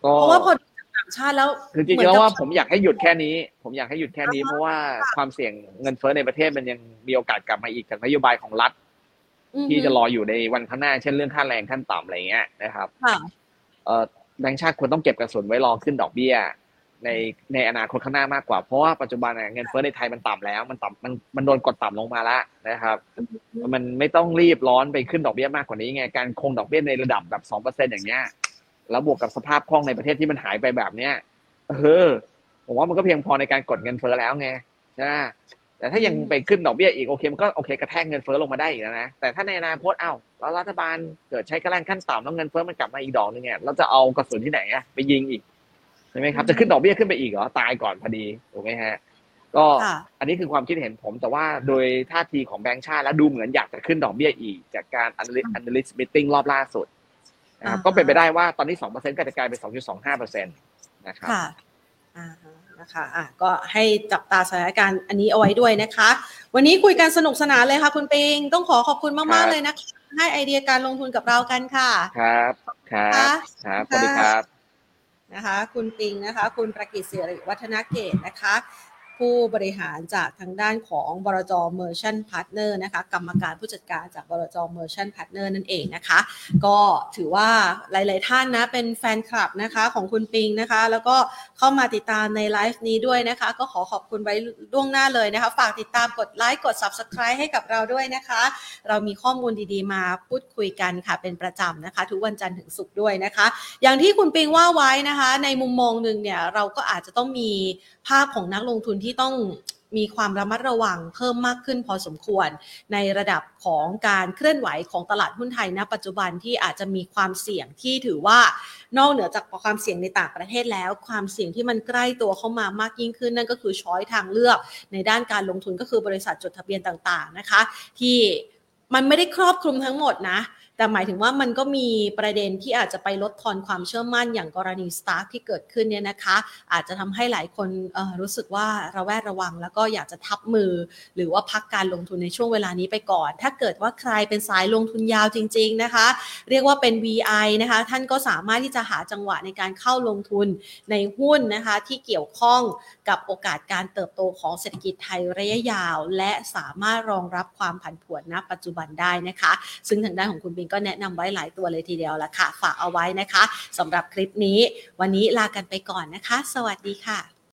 Speaker 1: เพราะว่าพอ่างชาติแล้ว
Speaker 2: คือจริงๆแล้วว่าผมอยากให้หยุดแค่นี้ ผมอยากให้หยุดแค่นี้เพราะว่าความเสี่ยงเงินเฟ้อในประเทศมันยังมีโอกาสกลับมาอีกจากนโยบายของรัฐ ที่จะรออยู่ในวันข้างหน้า เช่นเรื่องค่าแรงขั้นต่ำอะไรเงี้ยนะครับเออแบงก์ชาติควรต้องเก็บกระสุนไว้รอขึ้นดอกเบี้ย ในในอนาคตข้างหน้ามากกว่า เพราะว่าปัจจุบันเงินเฟ้อในไทยมันต่ำแล้ว มันต่ำมันมันโดนกดต่ำลงมาแล้วนะครับ มันไม่ต้องรีบร้อนไปขึ้นดอกเบี้ยมากกว่านี้ไงการคงดอกเบี้ยในระดับแบบสองเปอร์เซ็นต์อย่างเงี้ยแล้วบวกกับสภาพคล่องในประเทศที่มันหายไปแบบเนี้ยเออผมว่ามันก็เพียงพอในการกดเงินเฟ้อแล้วไงใช่แต่ถ้ายังไปขึ้นดอกเบี้ยอีกโอเคมันก็โอเคกระแทกเงินเฟ้อลงมาได้อีกแล้วนะแต่ถ้าในอนาคตเอ้าแล้วรัฐบาลเกิดใช้กระแรงขั้นต่ำแล้วเงินเฟ้อมันกลับมาอีกดอกนึงเนี่ยเราจะเอากระสุนที่ไหนอะไปยิงอีก ช่ไหมครับจะขึ้นดอกเบี้ยขึ้นไปอีกเหรอตายก่อนพอดีถูกไหมฮะก็อันนี้คือความคิดเห็นผมแต่ว่าโดยท่าทีของแบงก์ชาติแล้วดูเหมือนอยากจะขึ้นดอกเบี้ยอีก จากการ analyst meeting รอบล่าสุดนะครับก็เป็นไปได้ว่าตอนนี้สองเปอร์เซ็นต์ก็จะกลายเป็นสองจุดสองห้าเปอร์เซ็นต์นะครับ
Speaker 1: ค่ะอ่านะคะอะก็ให้จับตาสถานการณ์อันนี้เอาไว้ด้วยนะคะ วันนี้คุยกันสนุกสนานเลยค่ะ คุณปิงต้องขอขอบคุณมากๆเลยนะคะให้ไอเดียการลงทุนกับเรากันค่ะ
Speaker 2: ครับ ครับครับสวัสดีครับ
Speaker 1: นะคะ คุณปิงนะคะ คุณประกิตเสริวัฒนเกตนะคะ ผู้บริหารจากทางด้านของบรจ Merchant Partner นะคะกรรมการผู้จัดการจากบรจ Merchant Partner นั่นเองนะคะ ก็ถือว่าหลาย ๆ ท่านนะเป็นแฟนคลับนะคะของคุณปิงนะคะ แล้วก็เข้ามาติดตามในไลฟ์นี้ด้วยนะคะ ก็ขอขอบคุณไว้ล่วงหน้าเลยนะคะ ฝากติดตามกดไลค์กด Subscribe ให้กับเราด้วยนะคะ เรามีข้อมูลดี ๆ มาพูดคุยกันค่ะเป็นประจำนะคะ ทุกวันจันทร์ถึงศุกร์ด้วยนะคะ อย่างที่คุณปิงว่าไว้นะคะ ในมุมมองหนึ่งเนี่ยเราก็อาจจะต้องมี ภาพของนักลงทุนที่ต้องมีความระมัดระวังเพิ่มมากขึ้นพอสมควร ในระดับของการเคลื่อนไหวของตลาดหุ้นไทยณ ปัจจุบันที่อาจจะมีความเสี่ยงที่ถือว่านอกเหนือจากความเสี่ยงในต่างประเทศแล้ว ความเสี่ยงที่มันใกล้ตัวเข้ามามากยิ่งขึ้น นั่นก็คือช้อยทางเลือกในด้านการลงทุนก็คือบริษัทจดทะเบียนต่างๆนะคะ ที่มันไม่ได้ครอบคลุมทั้งหมดนะ แต่หมายถึงว่ามันก็มีประเด็นที่อาจจะไปลดทอนความเชื่อมั่นอย่างกรณีสตาร์ที่เกิดขึ้นเนี่ยนะคะ อาจจะทำให้หลายคนรู้สึกว่าระแวดระวัง แล้วก็อยากจะทับมือ หรือว่าพักการลงทุนในช่วงเวลานี้ไปก่อน ถ้าเกิดว่าใครเป็นสายลงทุนยาวจริง ๆนะคะ เรียกว่าเป็น VI นะคะ ท่านก็สามารถที่จะหาจังหวะในการเข้าลงทุนในหุ้นนะคะ ที่เกี่ยวข้องกับโอกาสการเติบโตของเศรษฐกิจไทยระยะยาว และสามารถรองรับความผันผวนณปัจจุบันได้นะคะ ซึ่งทางด้านของคุณบิงก็แนะนำไว้หลายตัวเลยทีเดียวละค่ะ ฝากเอาไว้นะคะสำหรับคลิปนี้ วันนี้ลากันไปก่อนนะคะ สวัสดีค่ะ